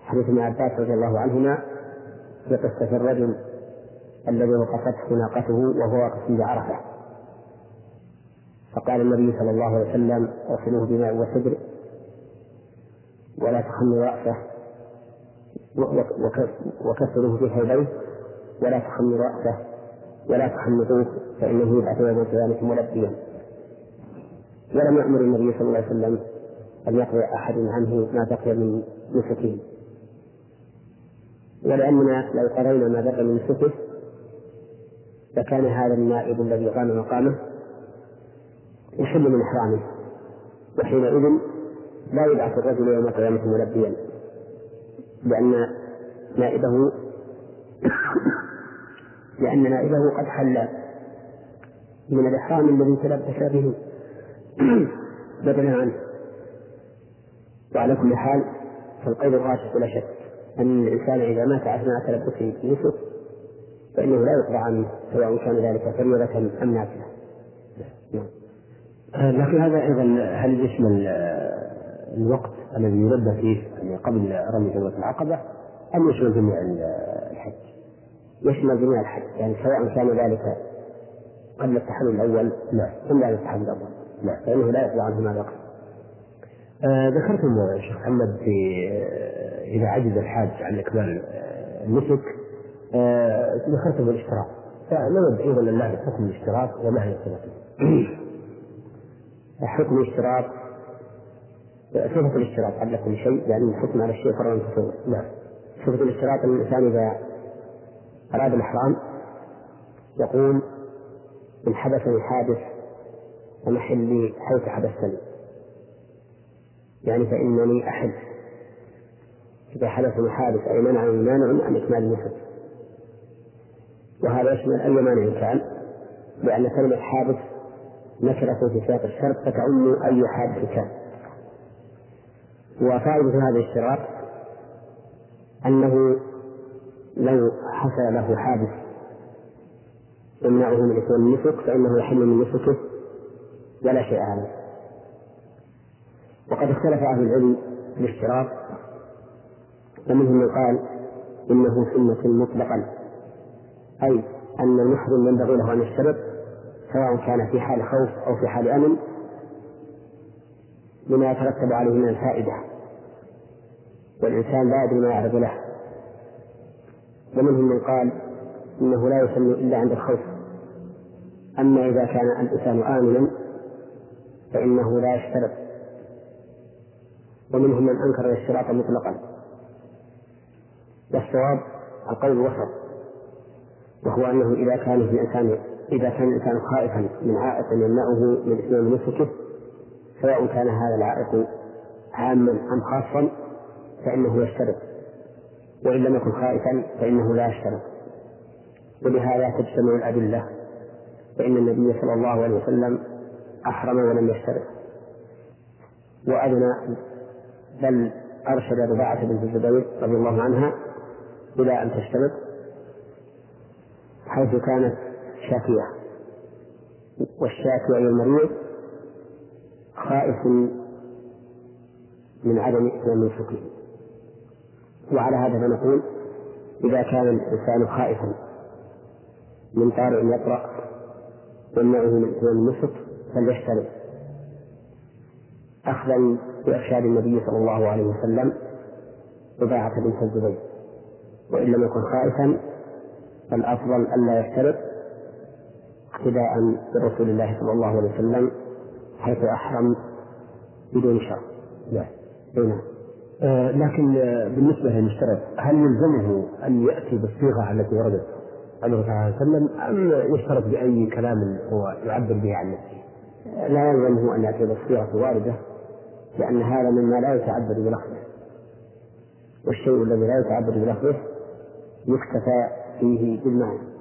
Speaker 2: حديث ابن عباس رضي الله عنهما في قصة الرجل الذي وقفته ناقته وهو واقف بعرفة فقال النبي صلى الله عليه وسلم اغسلوه بماء وسدر ولا تخموا رأسه وكسروه حيبيه ولا تخموا رأسه ولا تخمطوه فإنه يبعث يوم القيامة ملبيا. ولم يأمر النبي صلى الله عليه وسلم أن يقضي أحد عنه ما بقي من نسكه. ولأننا لو قضينا ما بقي من نسكه لكان هذا النائب الذي قام مقامه يحل من إحرامه وحينئذ لا يبعث الرجل يوم القيامة ملبيا لأن نائبه لأن نائبه قد حل من الإحرام الذي تلبس به بدلا عنه وعلى كل حال فالقول الراجح بلا شك أن الإنسان إذا مات أثناء تلبسه بنسك فإنه لا يقضى عنه سواء كان ذلك فريضة أم نافلة.
Speaker 1: نعم. لكن هذا أيضا هل يشمل الوقت الذي يلبى فيه يعني قبل رمي جمرة العقبة أم يشمل جميع الحج؟
Speaker 2: يشمل جميع الحج يعني سواء كان ذلك قبل التحلل الأول
Speaker 1: نعم.
Speaker 2: ثم بعد التحلل الأول.
Speaker 1: نعم.
Speaker 2: فإنه لا يطلع عنه ما الوقت
Speaker 1: آه ذكرتم شيخ محمد في آه إذا عجز الحاج عن إكمال آه النسك آه ذكرتم الاشتراك. فنود أيضا نعرف حكم الاشتراك وما هي صفته
Speaker 2: حكم الاشتراك صفة الاشتراك قبل كل شيء يعني الحكم على الشيء فرضا تصور
Speaker 1: نعم.
Speaker 2: صفة الاشتراك أن الإنسان إذا أراد الإحرام يقول إن حدثني حادث فمحلي حيث حدثني يعني فإنني أحل. إذا حدث حادث أي منع مانع عن إكمال النسك وهذا يشمل أي مانع كان لأن كلمة حادث نكرة في سياق الشرط فتعم أي حادث كان وفائدة هذا الاشتراط أنه لو حصل له حادث يمنعه من إتمام النسك فإنه يحل من نسكه ولا شيء عليه. وقد اختلف أهل العلم في الاشتراط فمنهم من قال إنه سنة مطلقا أي أن المحرم ينبغي له أن يشترط سواء كان في حال خوف أو في حال أمن لما يترتب عليه من الفائدة. والإنسان لا يدري ما يعرض له. ومنهم من قال إنه لا يسمي إلا عند الخوف. أما إذا كان الإنسان آمنا فإنه لا يشترط. ومنهم من أنكر الاشتراط مطلقا. والصواب القول الوسط وهو أنه إذا كان الإنسان إذا كان الإنسان خائفا من عائق يمنعه من إتمام نسكه سواء كان هذا العائق عاما أم خاصا فإنه يشترط. وإن لم يكن خائفا فإنه لا يشترط. ولهذا تجتمع الأدلة فإن النبي صلى الله عليه وسلم أحرم ولم يشترط. وأذن بل أرشد رباعة بنت الزبير رضي الله عنها إلى أن تشترط حيث كانت شاكية والشاكي أي المريض خائف من عدم إتمام نسكه وعلى هذا فنقول إذا كان الإنسان خائفا من طارئ يطرأ يمنعه من إتمام النسك فليشترط أخذا بإرشاد النبي صلى الله عليه وسلم رباعة بنت الزبير. وإن لم يكن خائفا فالأفضل ألا يشترط اقتداء برسول الله صلى الله عليه وسلم حيث أحرم بدون شرط.
Speaker 1: نعم.
Speaker 2: نعم.
Speaker 1: آه لكن آه بالنسبة للمشترط هل يلزمه أن يأتي بالصيغة التي وردت عنه صلى الله عليه وسلم أم يشترط بأي كلام هو يعبر به عن نفسه؟
Speaker 2: لا يلزمه أن يأتي بالصيغة الواردة لأن هذا مما لا يتعبد بلفظه والشيء الذي لا يتعبد بلفظه يكتفى فيه بالمعنى